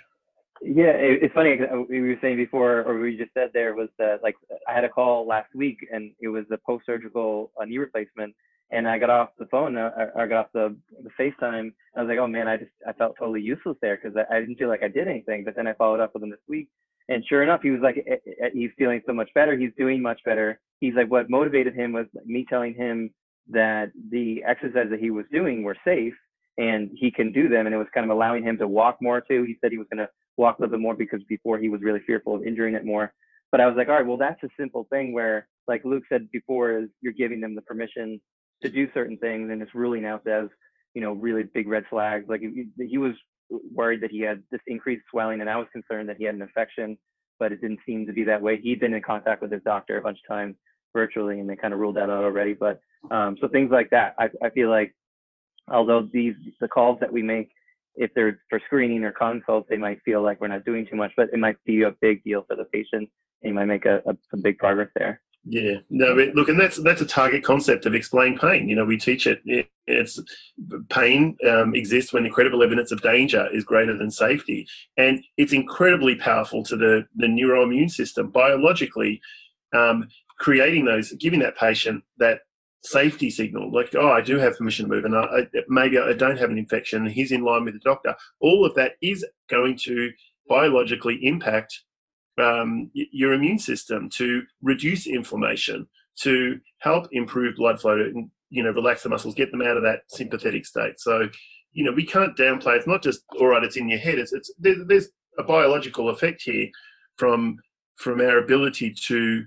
Yeah, it, it's funny. We were saying before, or we just said there was that like I had a call last week, and it was a post-surgical uh, knee replacement, and I got off the phone, uh, I, I got off the the FaceTime. I was like, oh man, I just I felt totally useless there because I, I didn't feel like I did anything. But then I followed up with him this week, And sure enough, he was like, "Eh, eh, he's feeling so much better. He's doing much better. He's like, what motivated him was me telling him that the exercises that he was doing were safe and he can do them. And it was kind of allowing him to walk more too. He said he was going to walk a little bit more because before he was really fearful of injuring it more. But I was like, all right, well, that's a simple thing where, like Luke said before, is you're giving them the permission to do certain things, and it's ruling out as, you know, really big red flags. Like he was worried that he had this increased swelling, and I was concerned that he had an infection, but it didn't seem to be that way. He'd been in contact with his doctor a bunch of times virtually, and they kind of ruled that out already. But um, so things like that, I, I feel like, although these the calls that we make if they're for screening or consults, they might feel like we're not doing too much, but it might be a big deal for the patient and you might make a, a some big progress there. Yeah, no, but look, and that's that's a target concept of explain pain. You know, we teach it. It's pain um, exists when the credible evidence of danger is greater than safety, and it's incredibly powerful to the the neuroimmune system biologically, um, creating those, giving that patient that safety signal, like oh, I do have permission to move, and I, maybe I don't have an infection, and he's in line with the doctor. All of that is going to biologically impact um, your immune system to reduce inflammation, to help improve blood flow, and you know, relax the muscles, get them out of that sympathetic state. So, you know, we can't downplay. It's not just all right. It's in your head. It's it's there's, there's a biological effect here from from our ability to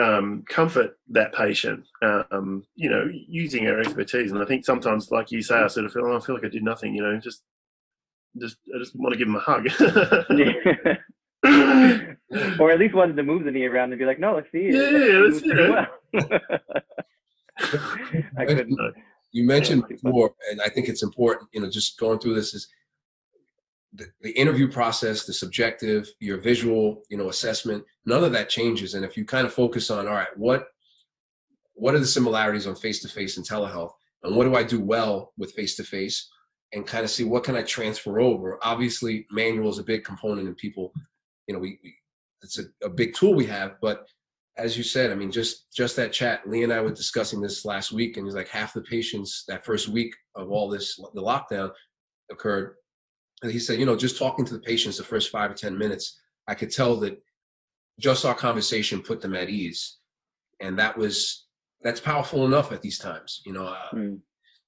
um, comfort that patient, um, you know, using our expertise. And I think sometimes, like you say, I sort of feel, oh, I feel like I did nothing, you know, just, just, I just want to give them a hug. or at least wanted to move the knee around and be like, no, let's see. Yeah, yeah, let's see well. I couldn't. You mentioned before, and I think it's important, you know, just going through this is the, the interview process, the subjective, your visual, you know, assessment, none of that changes. And if you kind of focus on, all right, what what are the similarities on face-to-face and telehealth? And what do I do well with face-to-face? And kind of see what can I transfer over. Obviously, manual is a big component and people, you know, we, we it's a, a big tool we have, but as you said, I mean, just just that chat. Lee and I were discussing this last week, and he's like half the patients that first week of all this, the lockdown occurred. And he said, you know, just talking to the patients the first five or ten minutes, I could tell that just our conversation put them at ease, and that was that's powerful enough at these times, you know. Uh, Mm.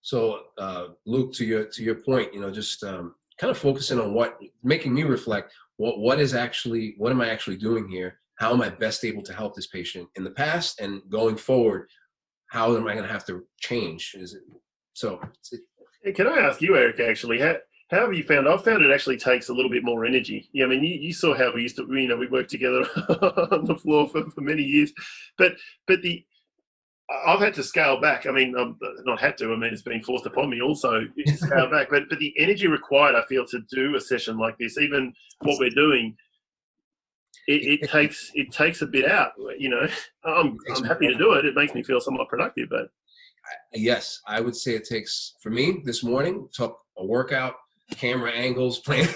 So, uh, Luke, to your to your point, you know, just um, kind of focusing on what making me reflect. What what is actually what am I actually doing here? how am I best able to help this patient in the past and going forward? How am I going to have to change? Is it so? It, Hey, can I ask you, Eric? Actually, how, how have you found? I've found it actually takes a little bit more energy. Yeah, I mean, you, you saw how we used to, you know, we worked together on the floor for, for many years, but but the I've had to scale back. I mean, I've not had to. I mean, it's been forced upon me also to scale back. But but the energy required, I feel, to do a session like this, even what we're doing, it, it takes it takes a bit out. You know, I'm I'm happy to do it. It makes me feel somewhat productive, but yes, I would say it takes for me this morning took a workout, camera angles, playing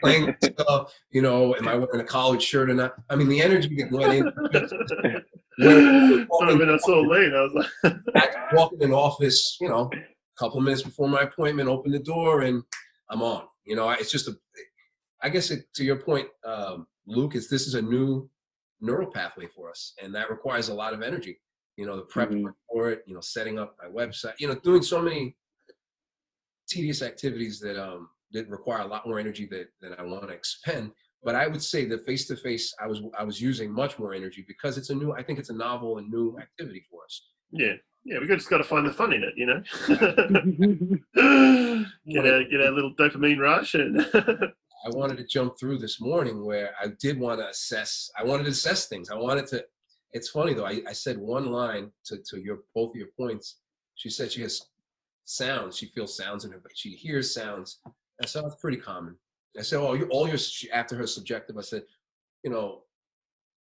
playing stuff. You know, am I wearing a college shirt or not? I mean, the energy that went in. I mean, I saw late. I was like, walking in office, you know, a couple of minutes before my appointment, open the door, and I'm on. You know, it's just a. I guess it, to your point, um, Luke, is this is a new neural pathway for us, and that requires a lot of energy. You know, the prep Mhm. for it, you know, setting up my website, you know, doing so many tedious activities that um that require a lot more energy that that I want to expend. But I would say that face to face, I was I was using much more energy because it's a new. I think it's a novel and new activity for us. yeah, yeah. We just got to find the fun in it, you know. get a get a little dopamine rush and. I wanted to jump through this morning where I did want to assess. I wanted to assess things. I wanted to. It's funny though. I, I said one line to, to your both of your points. She said she has sounds. She feels sounds in her, but she hears sounds. I said that's pretty common. I said, "Oh, you all your after her subjective." I said, "You know,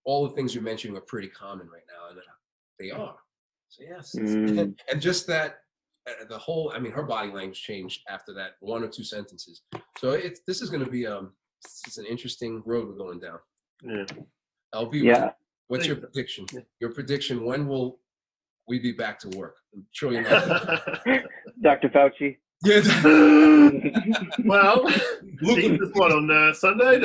all the things you're mentioning are pretty common right now, and they are." So yes, Mm. and just that uh, the whole. I mean, her body language changed after that one or two sentences. So it's this is going to be um it's an interesting road we're going down. yeah. LB, yeah. what's your prediction? Your prediction? When will we be back to work? I'm sure you're not. Dr. Fauci. Yeah. well, see this one on uh, Sunday.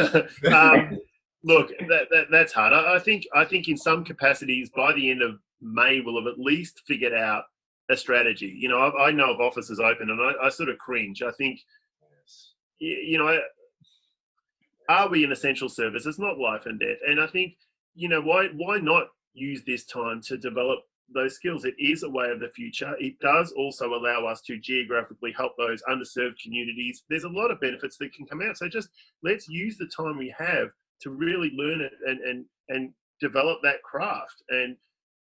um, look, that, that that's hard. I, I think I think in some capacities by the end of May we'll have at least figured out a strategy. You know, I, I know of offices open, and I, I sort of cringe. I think, y- you know, are we an essential service? It's not life and death, and I think, you know, why why not use this time to develop those skills? It is a way of the future. It does also allow us to geographically help those underserved communities. There's a lot of benefits that can come out. So just let's use the time we have to really learn it and and and develop that craft. And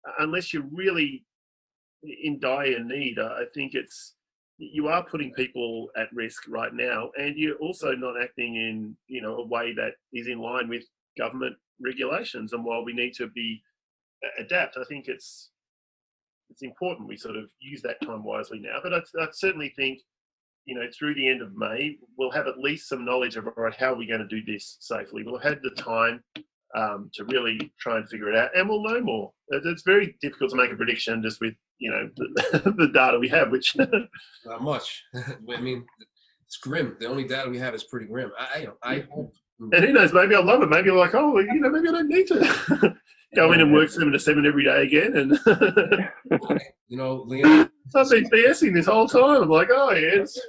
uh, unless you're really in dire need, I think it's you are putting people at risk right now, and you're also not acting in you know a way that is in line with government regulations. And while we need to be a- adapt, I think it's it's important we sort of use that time wisely now. But I, I certainly think you know through the end of May we'll have at least some knowledge of all right how are we going to do this safely. We'll have had the time um, to really try and figure it out, and we'll know more. It- It's very difficult to make a prediction just with you know the, the data we have, which Not much. I mean, it's grim. The only data we have is pretty grim. I, I, I hope. And who knows, maybe I'll love it. Maybe I'm like, oh, you know, maybe I don't need to go in and work seven to seven every day again, and You know, Leon. I've been BSing this whole time. I'm like, oh yeah, it's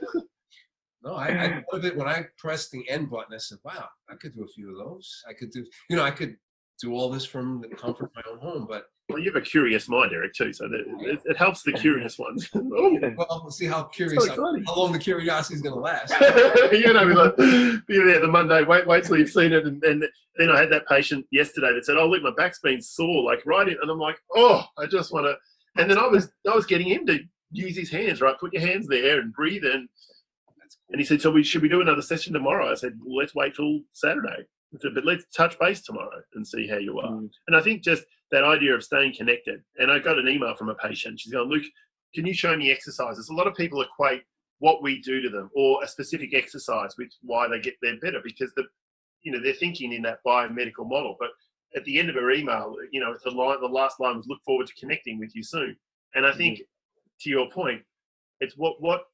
No, I, I of it when I pressed the end button. I said, "Wow, I could do a few of those. I could do, you know, I could do all this from the comfort of my own home." But well, you have a curious mind, Eric, too. So that, it, it helps the curious ones. Oh, well, we'll see how curious, so how long the curiosity is going to last. you know, be like, be there the Monday. Wait, wait till you've seen it. And, and then I had that patient yesterday that said, "Oh, look, my back's been sore, like right in," and I'm like, "Oh, I just want to." And then I was, I was getting him to use his hands, right? Put your hands there and breathe in. And he said, "So we should we do another session tomorrow?" I said, well, "Let's wait till Saturday." But let's touch base tomorrow and see how you are. Mm. And I think just that idea of staying connected. And I got an email from a patient. She's going, Luke, can you show me exercises? A lot of people equate what we do to them or a specific exercise with why they get there better because the, you know, they're thinking in that biomedical model. But at the end of her email, you know, the line, the last line was, "Look forward to connecting with you soon." And I think, to your point, it's what what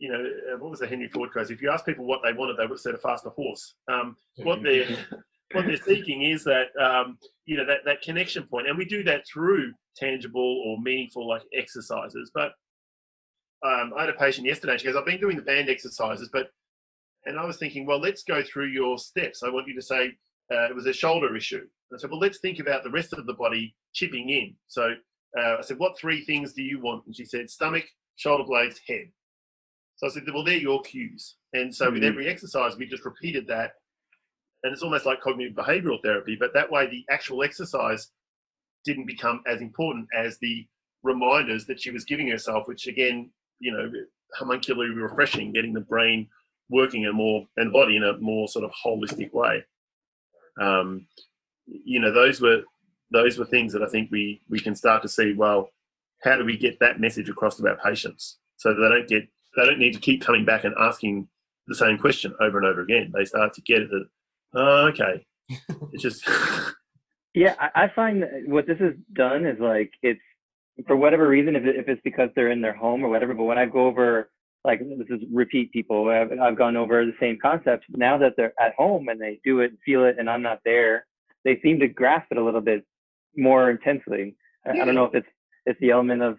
you know, uh, what was the Henry Ford quote? If you ask people what they wanted, they would have said a faster horse. Um, what they're what they're seeking is that um, you know that that connection point, and we do that through tangible or meaningful like exercises. But um, I had a patient yesterday. She goes, "I've been doing the band exercises, but," and I was thinking, well, let's go through your steps. I want you to say uh, it was a shoulder issue. And I said, well, let's think about the rest of the body chipping in. So uh, I said, what three things do you want? And she said, stomach, shoulder blades, head. So I said, well, they're your cues. And so with Mhm. every exercise, we just repeated that. And it's almost like cognitive behavioral therapy, but that way the actual exercise didn't become as important as the reminders that she was giving herself, which again, you know, homuncularly refreshing, getting the brain working in a more and body in a more sort of holistic way. Um, you know, those were those were things that I think we we can start to see. Well, how do we get that message across to our patients so that they don't get they don't need to keep coming back and asking the same question over and over again. They start to get it that oh, okay, it's just Yeah, I, I find that what this has done is like it's for whatever reason, if, it, if it's because they're in their home or whatever. But when I go over, like this is repeat people, I've, I've gone over the same concept. Now that they're at home and they do it, feel it, and I'm not there, they seem to grasp it a little bit more intensely. I, I don't know if it's it's the element of,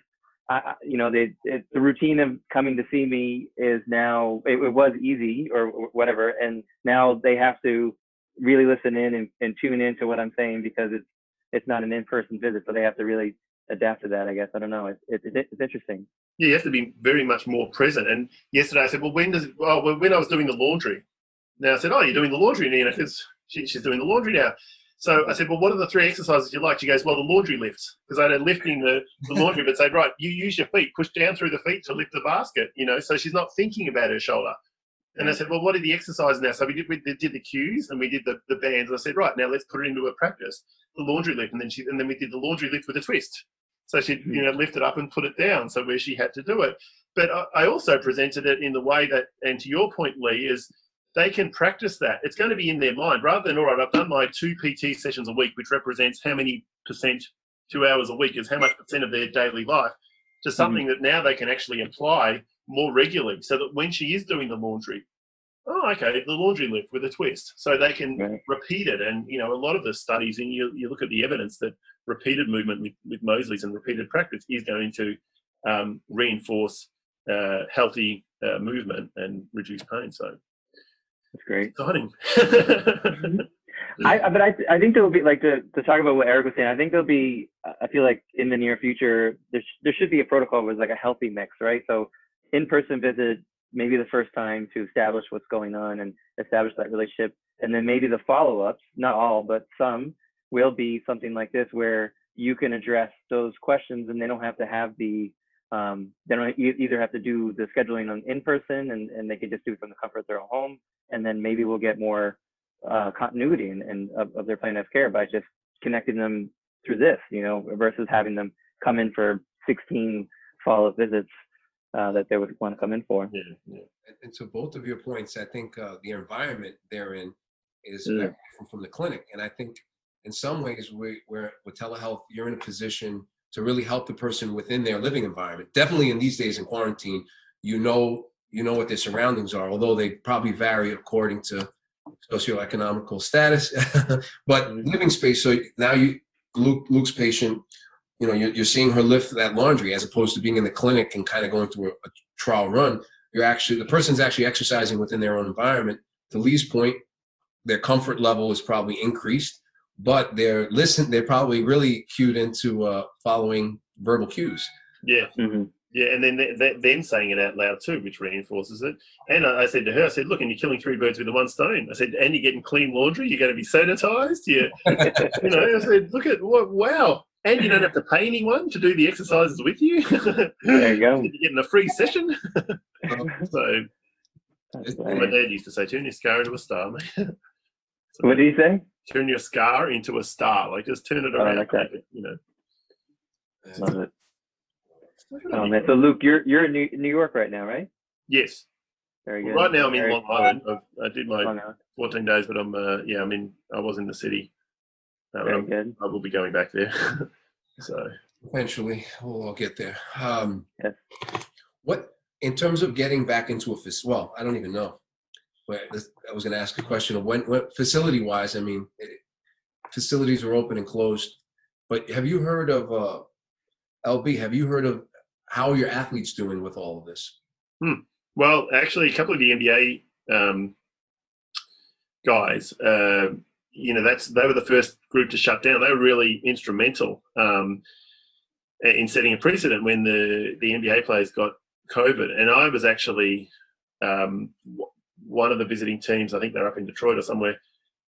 I, you know, they it's the routine of coming to see me is now it, it was easy or whatever, and now they have to really listen in and, and tune into what I'm saying because it's it's not an in-person visit, so they have to really adapt to that. I guess I don't know. It's it's, it's interesting. Yeah, you have to be very much more present. And yesterday I said, well, when does oh, well, when I was doing the laundry. Now I said, oh, you're doing the laundry, Nina, because she, she's doing the laundry now. So I said, well, what are the three exercises you like? She goes, well, the laundry lifts, because I had lifting the, the laundry, but say, right, you use your feet, push down through the feet to lift the basket, you know, so she's not thinking about her shoulder. And I said, well, what are the exercises now? So we did, we did the cues and we did the, the bands. And I said, right, now let's put it into a practice, the laundry lift. And then she, and then we did the laundry lift with a twist. So she'd, you know, lift it up and put it down. So where she had to do it. But I, I also presented it in the way that, and to your point, Lee, is they can practice that. It's going to be in their mind rather than, all right, I've done my two PT sessions a week, which represents how many percent, two hours a week is how much percent of their daily life, to something that now they can actually apply more regularly so that when she is doing the laundry, oh, okay, the laundry lift with a twist. So they can Right. repeat it. And, you know, a lot of the studies, and you, you look at the evidence that repeated movement with, with Moseley's and repeated practice is going to um, reinforce uh, healthy uh, movement and reduce pain. So That's great. exciting. I, but I, I think there'll be like to, to talk about what Eric was saying. I think there'll be. I feel like in the near future, there sh- there should be a protocol with like a healthy mix, right? So, in-person visit, maybe the first time to establish what's going on and establish that relationship, and then maybe the follow-ups, not all, but some, will be something like this where you can address those questions, and they don't have to have the. Um, they don't e- either have to do the scheduling on in person, and, and they can just do it from the comfort of their own home, and then maybe we'll get more uh, continuity and, and of, of their plan of care by just connecting them through this, you know, versus having them come in for 16 follow-up visits uh, that they would want to come in for. yeah, yeah. And, and to both of your points, I think uh, the environment they're in is Mm. very different from the clinic. And I think in some ways, we, we're, with telehealth, you're in a position to really help the person within their living environment. Definitely in these days in quarantine, you know, you know what their surroundings are, although they probably vary according to socioeconomical status. but mm-hmm. living space. So now you, Luke, Luke's patient, you know, you're, you're seeing her lift that laundry as opposed to being in the clinic and kind of going through a, a trial run. You're actually the person's actually exercising within their own environment. To Lee's point, their comfort level is probably increased, but they're listen. They're probably really cued into uh, following verbal cues. Yeah, hmm yeah, and then th- th- them saying it out loud too, which reinforces it. And I, I said to her, I said, "Look, and you're killing three birds with the one stone." I said, "And you're getting clean laundry. You're going to be sanitized. You, you know." I said, "Look at what? Wow!" And you don't have to pay anyone to do the exercises with you. There you go. You're getting a free session. so my dad used to say, "Turn your scar into a star, mate." So, What do you say? Turn your scar into a star. Like just turn it Oh, I around. like that. You know. Love it. Oh man. So Luke, you're you're in New, New York right now, right? Yes. Very good. Right now I'm in Very Long Island. I've, I did my 14 days, but I'm uh, yeah, I'm in. I was in the city. Uh, Very I'm- good. I will be going back there. so Eventually, we'll all get there. Um, Yes. What, in terms of getting back into a fac- well, I don't even know. I was going to ask a question of when, when facility-wise. I mean, eh, facilities are open and closed. But have you heard of uh, LB? Have you heard of how are your athletes doing with all of this? well, actually, a couple of the NBA um, guys, uh, you know, that's they were the first group to shut down. They were really instrumental um, in setting a precedent when the the NBA players got COVID, and I was actually um, one of the visiting teams. I think they're up in Detroit or somewhere.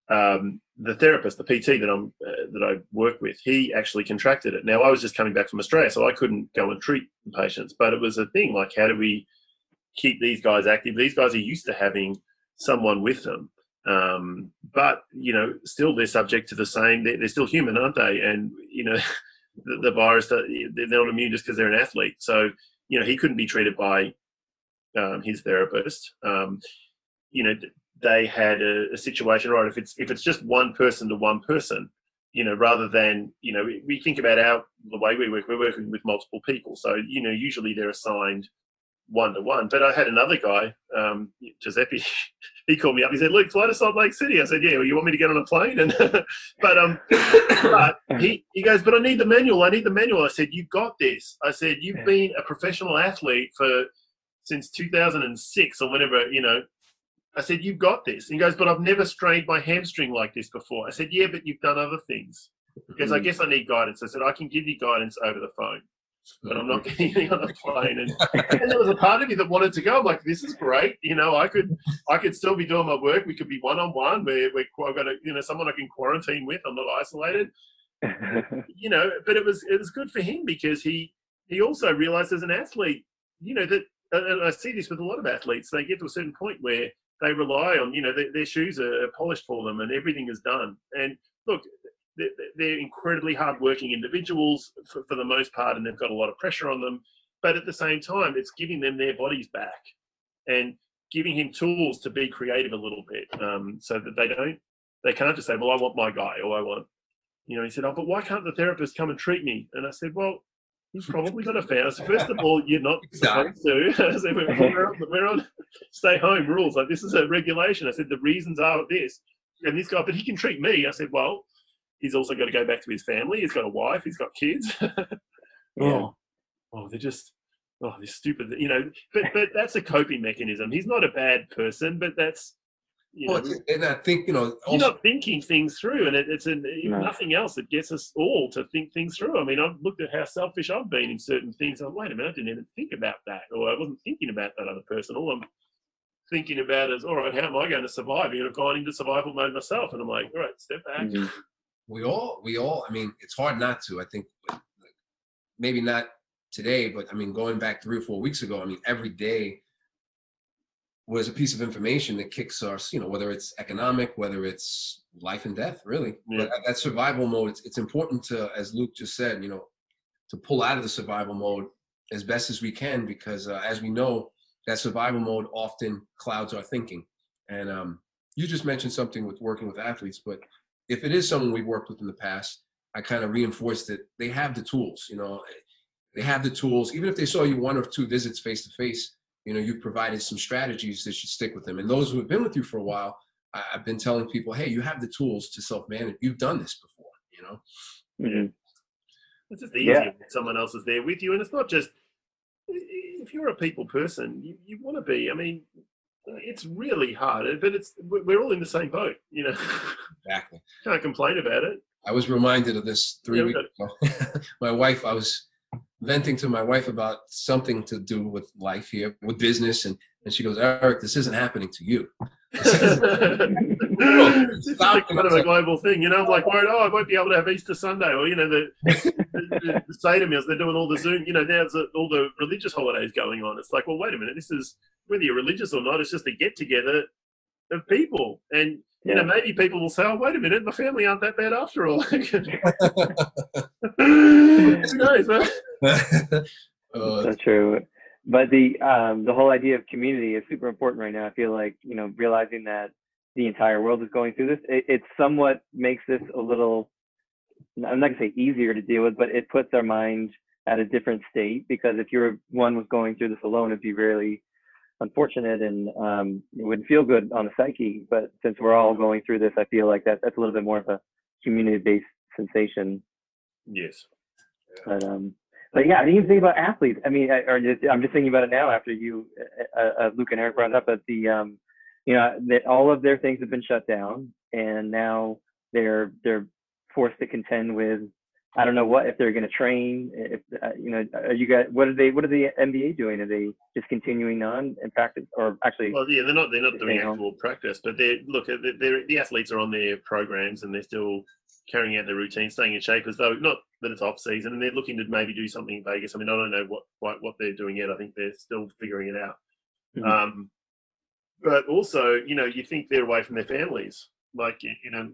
Um, the therapist, the PT that I'm uh, that I work with, he actually contracted it. Now I was just coming back from Australia, so I couldn't go and treat patients. But it was a thing like, how do we keep these guys active? These guys are used to having someone with them, um, but you know, still they're subject to the same. They're, they're still human, aren't they? And you know, the, the virus, they're not immune just because they're an athlete. So you know, he couldn't be treated by um, his therapist. Um, you know, they had a, a situation, right? If it's if it's just one person to one person, you know, rather than you know, we, we think about our the way we work. We're working with multiple people, so you know, usually they're assigned one to one. But I had another guy, um, Giuseppe. he called me up. He said, "Look, fly to Salt Lake City." I said, "Yeah, well, you want me to get on a plane?" And but um, but he he goes, "But I need the manual. I need the manual." I said, "You got this." I said, "You've been a professional athlete for since 2006 or whenever you know." I said, "You've got this." And he goes, "But I've never strained my hamstring like this before." I said, "Yeah, but you've done other things." Because I mm. guess I need guidance. I said, "I can give you guidance over the phone." but I'm not mm. getting you on a plane. And, and there was a part of me that wanted to go. I'm like, this is great. You know, I could I could still be doing my work. We could be one on one. We're, we're I've got a, you know someone I can quarantine with. I'm not isolated. You know, but it was it was good for him because he he also realized as an athlete, you know that. And I see this with a lot of athletes. They get to a certain point where they rely on, you know, their, their shoes are polished for them and everything is done. And look, they're, they're incredibly hardworking individuals for, for the most part, and they've got a lot of pressure on them. But at the same time, it's giving them their bodies back and giving him tools to be creative a little bit, um, so that they don't, they can't just say, "Well, I want my guy," or "I want," you know. He said, "Oh, but why can't the therapist come and treat me?" And I said, "Well, He's probably got a fan. So first of all, you're not supposed to. I said, we're, we're, on, we're on stay home rules. Like this is a regulation. I said the reasons are this, and this guy, but he can treat me. I said, well, he's also got to go back to his family. He's got a wife. He's got kids. oh, oh, they're just oh, they're stupid. You know, but but that's a coping mechanism. He's not a bad person, but that's you know, Well, and I think you know. you're not thinking things through, and it, it's an, No. nothing else that gets us all to think things through. I mean, I've looked at how selfish I've been in certain things. I'm wait a minute, I didn't even think about that, or I wasn't thinking about that other person. All I'm thinking about is, all right, how am I going to survive? And I've gone into survival mode myself, and I'm like, all right, step back. Mhm. we all we all i mean it's hard not to i think maybe not today but i mean going back three or four weeks ago i mean every day was a piece of information that kicks us you know whether it's economic whether it's life and death really Yeah. but that, that survival mode it's, it's important to as luke just said you know to pull out of the survival mode as best as we can because uh, as we know that survival mode often clouds our thinking and um, you just mentioned something with working with athletes but if it is someone we've worked with in the past, I kind of reinforce that they have the tools. You know, they have the tools. Even if they saw you one or two visits face to face, you know, you've provided some strategies that should stick with them. And those who have been with you for a while, I, I've been telling people, hey, you have the tools to self-manage. You've done this before. You know, Mhm. It's just easier Yeah. when someone else is there with you, and it's not just if you're a people person, you, you want to be. I mean, it's really hard, but it's we're all in the same boat. You know, exactly. can't complain about it. I was reminded of this three Yeah, weeks ago. my wife, I was venting to my wife about something to do with life here, with business, and, and she goes, Eric, this isn't happening to you. it's is a kind of a global thing, you know. I'm like worried, oh, I won't be able to have Easter Sunday, or you know, the, the, the Seder meals. They're doing all the Zoom, you know. Now there's all the religious holidays going on. It's like, well, wait a minute, this is whether you're religious or not. It's just a get together of people, and you know, maybe people will say, oh, wait a minute, my family aren't that bad after all. Who knows? man? Uh, so true. But the um, the whole idea of community is super important right now. I feel like you know realizing that the entire world is going through this, it, it somewhat makes this a little. I'm not gonna say easier to deal with, but it puts our mind at a different state because if you're one was going through this alone, it'd be really unfortunate and um, it wouldn't feel good on the psyche. But since we're all going through this, I feel like that that's a little bit more of a community-based sensation. yes. But um, but yeah, I didn't even think about athletes. I mean, I, or just, I'm just thinking about it now after you, uh, uh, Luke and Eric brought it up. But the um, you know, that all of their things have been shut down, and now they're they're forced to contend with. I don't know what if they're going to train. If uh, you know, are you guys? What are they? What are the NBA doing? Are they just continuing on and practice, or actually? Well, yeah, they're not they're not doing actual practice, but they look they're, they're, the athletes are on their programs and they're still carrying out their routine, staying in shape as though not that it's off season, and they're looking to maybe do something in Vegas. I mean, I don't know what what, what they're doing yet. I think they're still figuring it out. Mhm. Um, but also, you know, you think they're away from their families, like you know.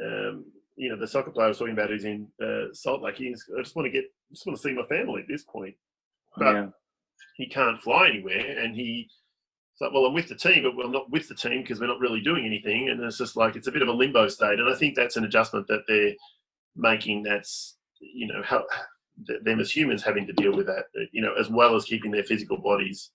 Um, you know, the soccer player I was talking about who's in uh, Salt Lake. He's, I just want to get, just want to see my family at this point but yeah. he can't fly anywhere and he like well i'm with the team but i'm not with the team because we're not really doing anything. And it's just like it's a bit of a limbo state. And i think that's an adjustment that they're making that's you know how them as humans having to deal with that you know as well as keeping their physical bodies.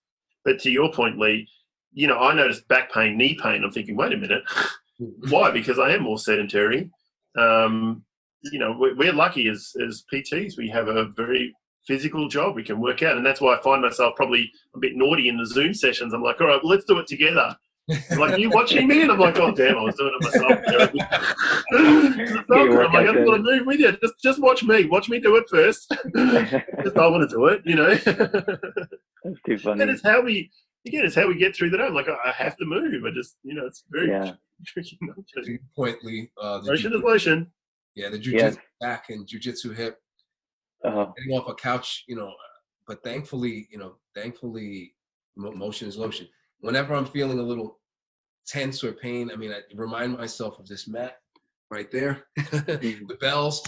But to your point lee you know i noticed back pain knee pain. I'm thinking wait a minute. Why? Because i am more sedentary. Um, you know we're lucky as as pts we have a very physical job we can work out. And that's why i find myself probably a bit naughty in the zoom sessions. I'm like all right well, let's do it together. I'm like you watching me? And i'm like oh damn i was doing it myself. So i'm like i don't want to move with you. Just just watch me. Watch me do it first. Just i want to do it you know? That's too funny. and it's how we again it's how we get through the day. I'm like i have to move. I just you know it's very Yeah. tricky not to. to your uh, the motion jiu- is motion. Yeah, the jujitsu Yes. back and jujitsu hip, Oh, getting off a couch, you know. But thankfully, you know, thankfully, mo- motion is lotion. Whenever I'm feeling a little tense or pain, I mean, I remind myself of this mat right there, the bells,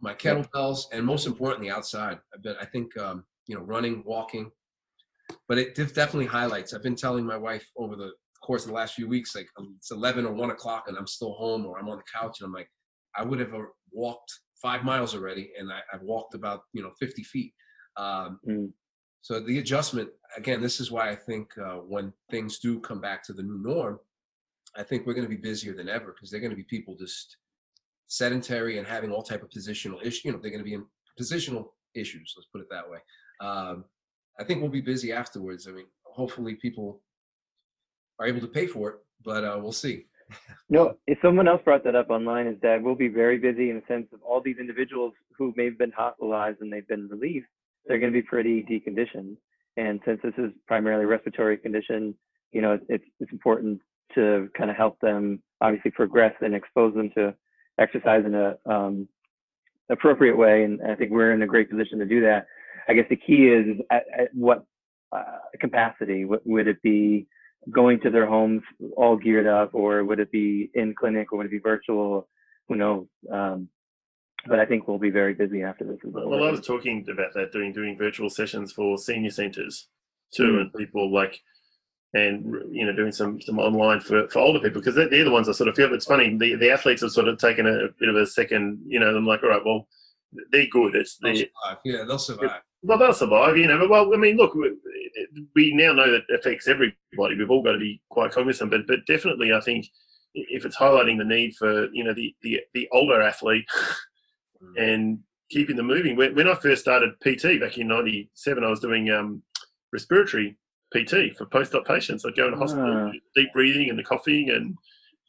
my kettlebells, and most importantly, outside. I've been, I think, um, you know, running, walking, but it definitely highlights. I've been telling my wife over the course of the last few weeks, like um, it's 11 or 1 o'clock and I'm still home or I'm on the couch and I'm like, I would have uh, walked five miles already, and I, I've walked about you know 50 feet. Um, Mm. So the adjustment again, this is why I think uh, when things do come back to the new norm, I think we're going to be busier than ever because they're going to be people just sedentary and having all type of positional issues. You know, they're going to be in positional issues. Let's put it that way. Um, I think we'll be busy afterwards. I mean, hopefully people are able to pay for it, but uh, we'll see. No, if someone else brought that up online, is that we'll be very busy in the sense of all these individuals who may have been hospitalized and they've been released, they're going to be pretty deconditioned. And since this is primarily respiratory condition, you know, it's it's important to kind of help them obviously progress and expose them to exercise in a um, appropriate way. And I think we're in a great position to do that. I guess the key is, at, at what uh, capacity? What, would it be going to their homes all geared up, or would it be in clinic, or would it be virtual? Who knows? Um, but I think we'll be very busy after this. is Well, over. I was talking about that doing doing virtual sessions for senior centres too, Mm. and people like, and you know, doing some some online for, for older people because they're, they're the ones I sort of feel. It's funny the the athletes have sort of taken a, bit of a second. You know, I'm like, all right, well, they're good. It's They'll the survive. Yeah, they'll survive. Well, they'll survive. You know, but well, I mean, look, we, we now know that affects everybody. We've all got to be quite cognizant, but but definitely, I think if it's highlighting the need for you know the the, the older athlete and keeping them moving. When, when I first started PT back in '97, I was doing um, respiratory PT for post-op patients. I'd go in the hospital, Ah. deep breathing and the coughing and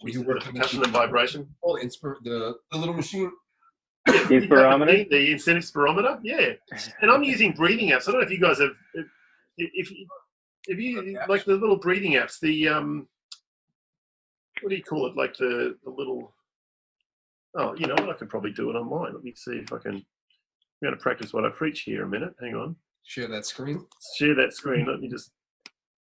Were you you the working percussion and vibration. Oh, the, inspir- the the little machine. The spirometer? the incentive spirometer, yeah. And I'm using breathing apps. I don't know if you guys have, if, if, if you like the little breathing apps, the um, what do you call it? Like the the little. Oh, you know what? I could probably do it online. Let me see if I can. I'm going to practice what I preach here a minute. Hang on. Share that screen. Share that screen. Let me just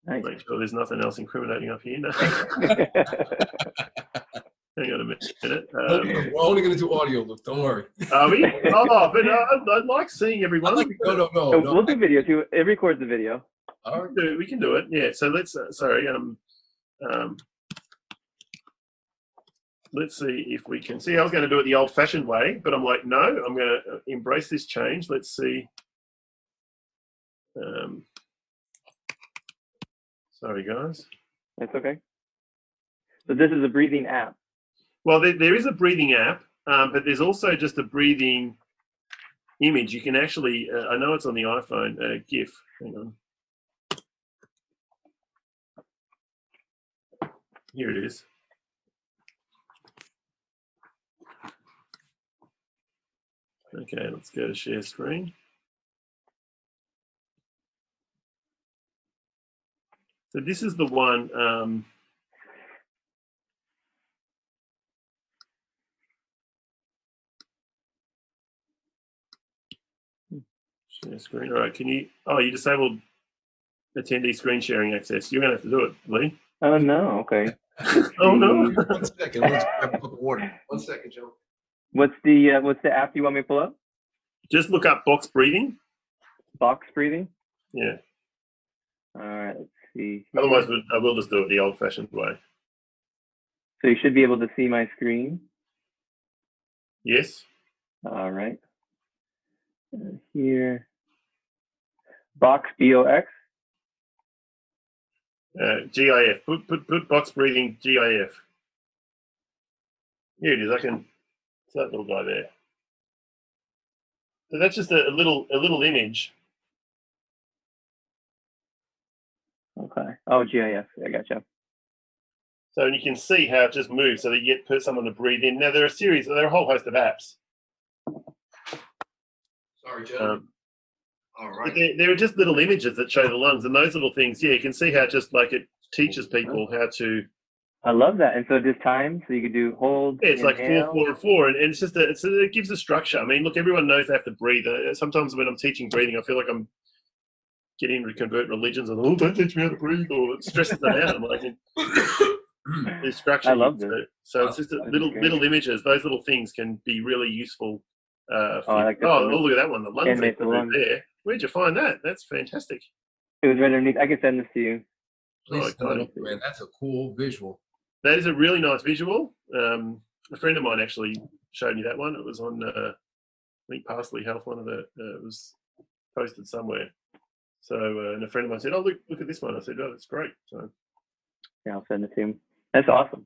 Nice. make sure there's nothing else incriminating up here. No. Hang on a minute. Um, We're only going to do audio, Luke. Don't worry. are we? Oh, but uh, I, I like seeing everyone. no, no, no, no. we'll do video too. It records the video. All We can do, we can do it. Yeah. So let's. Uh, sorry. Um. Um. Let's see if we can see. I was going to do it the old-fashioned way, but I'm like, no. I'm going to embrace this change. Let's see. Um. Sorry, guys. That's okay. So this is a breathing app. Well, there, there is a breathing app, um, but there's also just a breathing image. You can actually. Uh, I know it's on the iPhone. Uh, GIF. Hang on. Here it is. Okay, let's go to share screen. So this is the one. Um, share screen. All right. Can you? Oh, you disabled attendee screen sharing access. You're going to have to do it, Lee. Oh no. Okay. Oh no. One second. Let's grab a cup of water. One second, Joe. What's the uh, what's the app you want me to pull up? Just look up box breathing. Box breathing. Yeah. All right. Let's see. Otherwise, I will just do it the old-fashioned way. So you should be able to see my screen. Yes. All right. Uh, here. Box B O X. Uh, GIF. Put, put put box breathing GIF. Here it is. I can. It's that little guy there. So that's just a, a little a little image. Okay. Oh, GIF. I gotcha. So you can see how it just moves so that you get per- someone to breathe in. Now there are a series, there are a whole host of apps. Sorry, gentlemen. Um, All but right. there, there are just little images that show the lungs, and those little things, yeah, you can see how just like it teaches people how to. I love that. And so just time, so you can do hold. Yeah, it's like inhale. four, four, and four, and, and it's just a, it's a, it gives a structure. I mean, look, everyone knows they have to breathe. Uh, Sometimes when I'm teaching breathing, I feel like I'm getting to convert religions, and oh, don't teach me how to breathe, or it stresses them out. I'm like, there's structure. I love so, this. so it's just a little great. little images. Those little things can be really useful. Uh, for, Oh, I like this oh, one. look at that one. The lungs the lung. there. Where'd you find that? That's fantastic. It was right underneath. I can send this to you. Please Oh, send it God. man. That's a cool visual. That is a really nice visual. Um, a friend of mine actually showed me that one. It was on uh, I think Parsley Health, one of the uh, was posted somewhere. So, uh, and a friend of mine said, "Oh, look, look at this one." I said, "Oh, that's great." So, Yeah, I'll send it to him. That's awesome.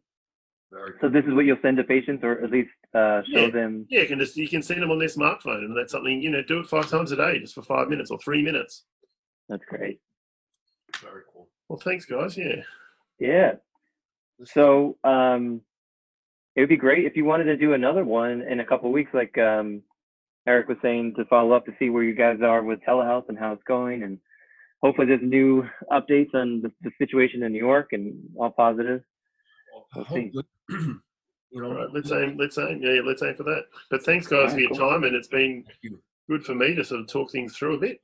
Very So this is what you'll send to patients, or at least uh, show Yeah. them. yeah, you can just you can send them on their smartphone, and that's something you know. Do it five times a day, just for five minutes or three minutes. That's great. very cool. Well, thanks, guys. Yeah, Yeah. So um, it would be great if you wanted to do another one in a couple of weeks, like um, Eric was saying, to follow up to see where you guys are with telehealth and how it's going, and hopefully there's new updates on the, the situation in New York and all positive. We'll see. Hopefully, you know, all right. Let's aim. Let's aim. Yeah, let's aim for that. But thanks, guys, All for your cool. time, and it's been good for me to sort of talk things through a bit.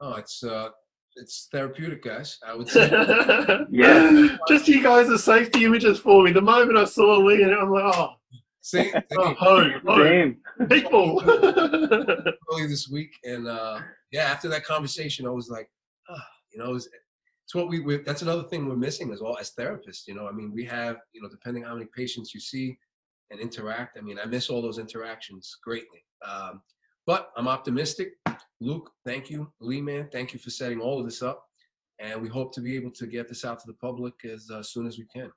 Oh, it's uh, it's therapeutic, guys. I would say. Yeah. Just you guys are safety images for me. The moment I saw Lee, and I'm like, oh, Same oh home, home, Same. people. earlier this week, and uh, yeah, after that conversation, I was like, ah, you know, it's, it's what we. we that's another thing we're missing as well as therapists. You know, I mean, we have, you know, depending on how many patients you see and interact. I mean, I miss all those interactions greatly. Um, but I'm optimistic. Luke, thank you. Lee, man, thank you for setting all of this up. And we hope to be able to get this out to the public as uh, soon as we can.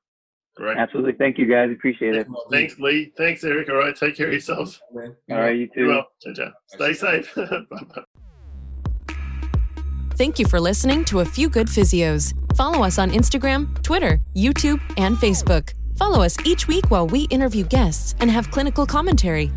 Right. Absolutely. Thank you guys. Appreciate it. Thanks, Lee. Thanks, Eric. All right, take care of yourselves. All right, you too. well. Ciao, ciao. Stay safe. Bye-bye. Thank you for listening to A Few Good Physios. Follow us on Instagram, Twitter, YouTube, and Facebook. Follow us each week while we interview guests and have clinical commentary.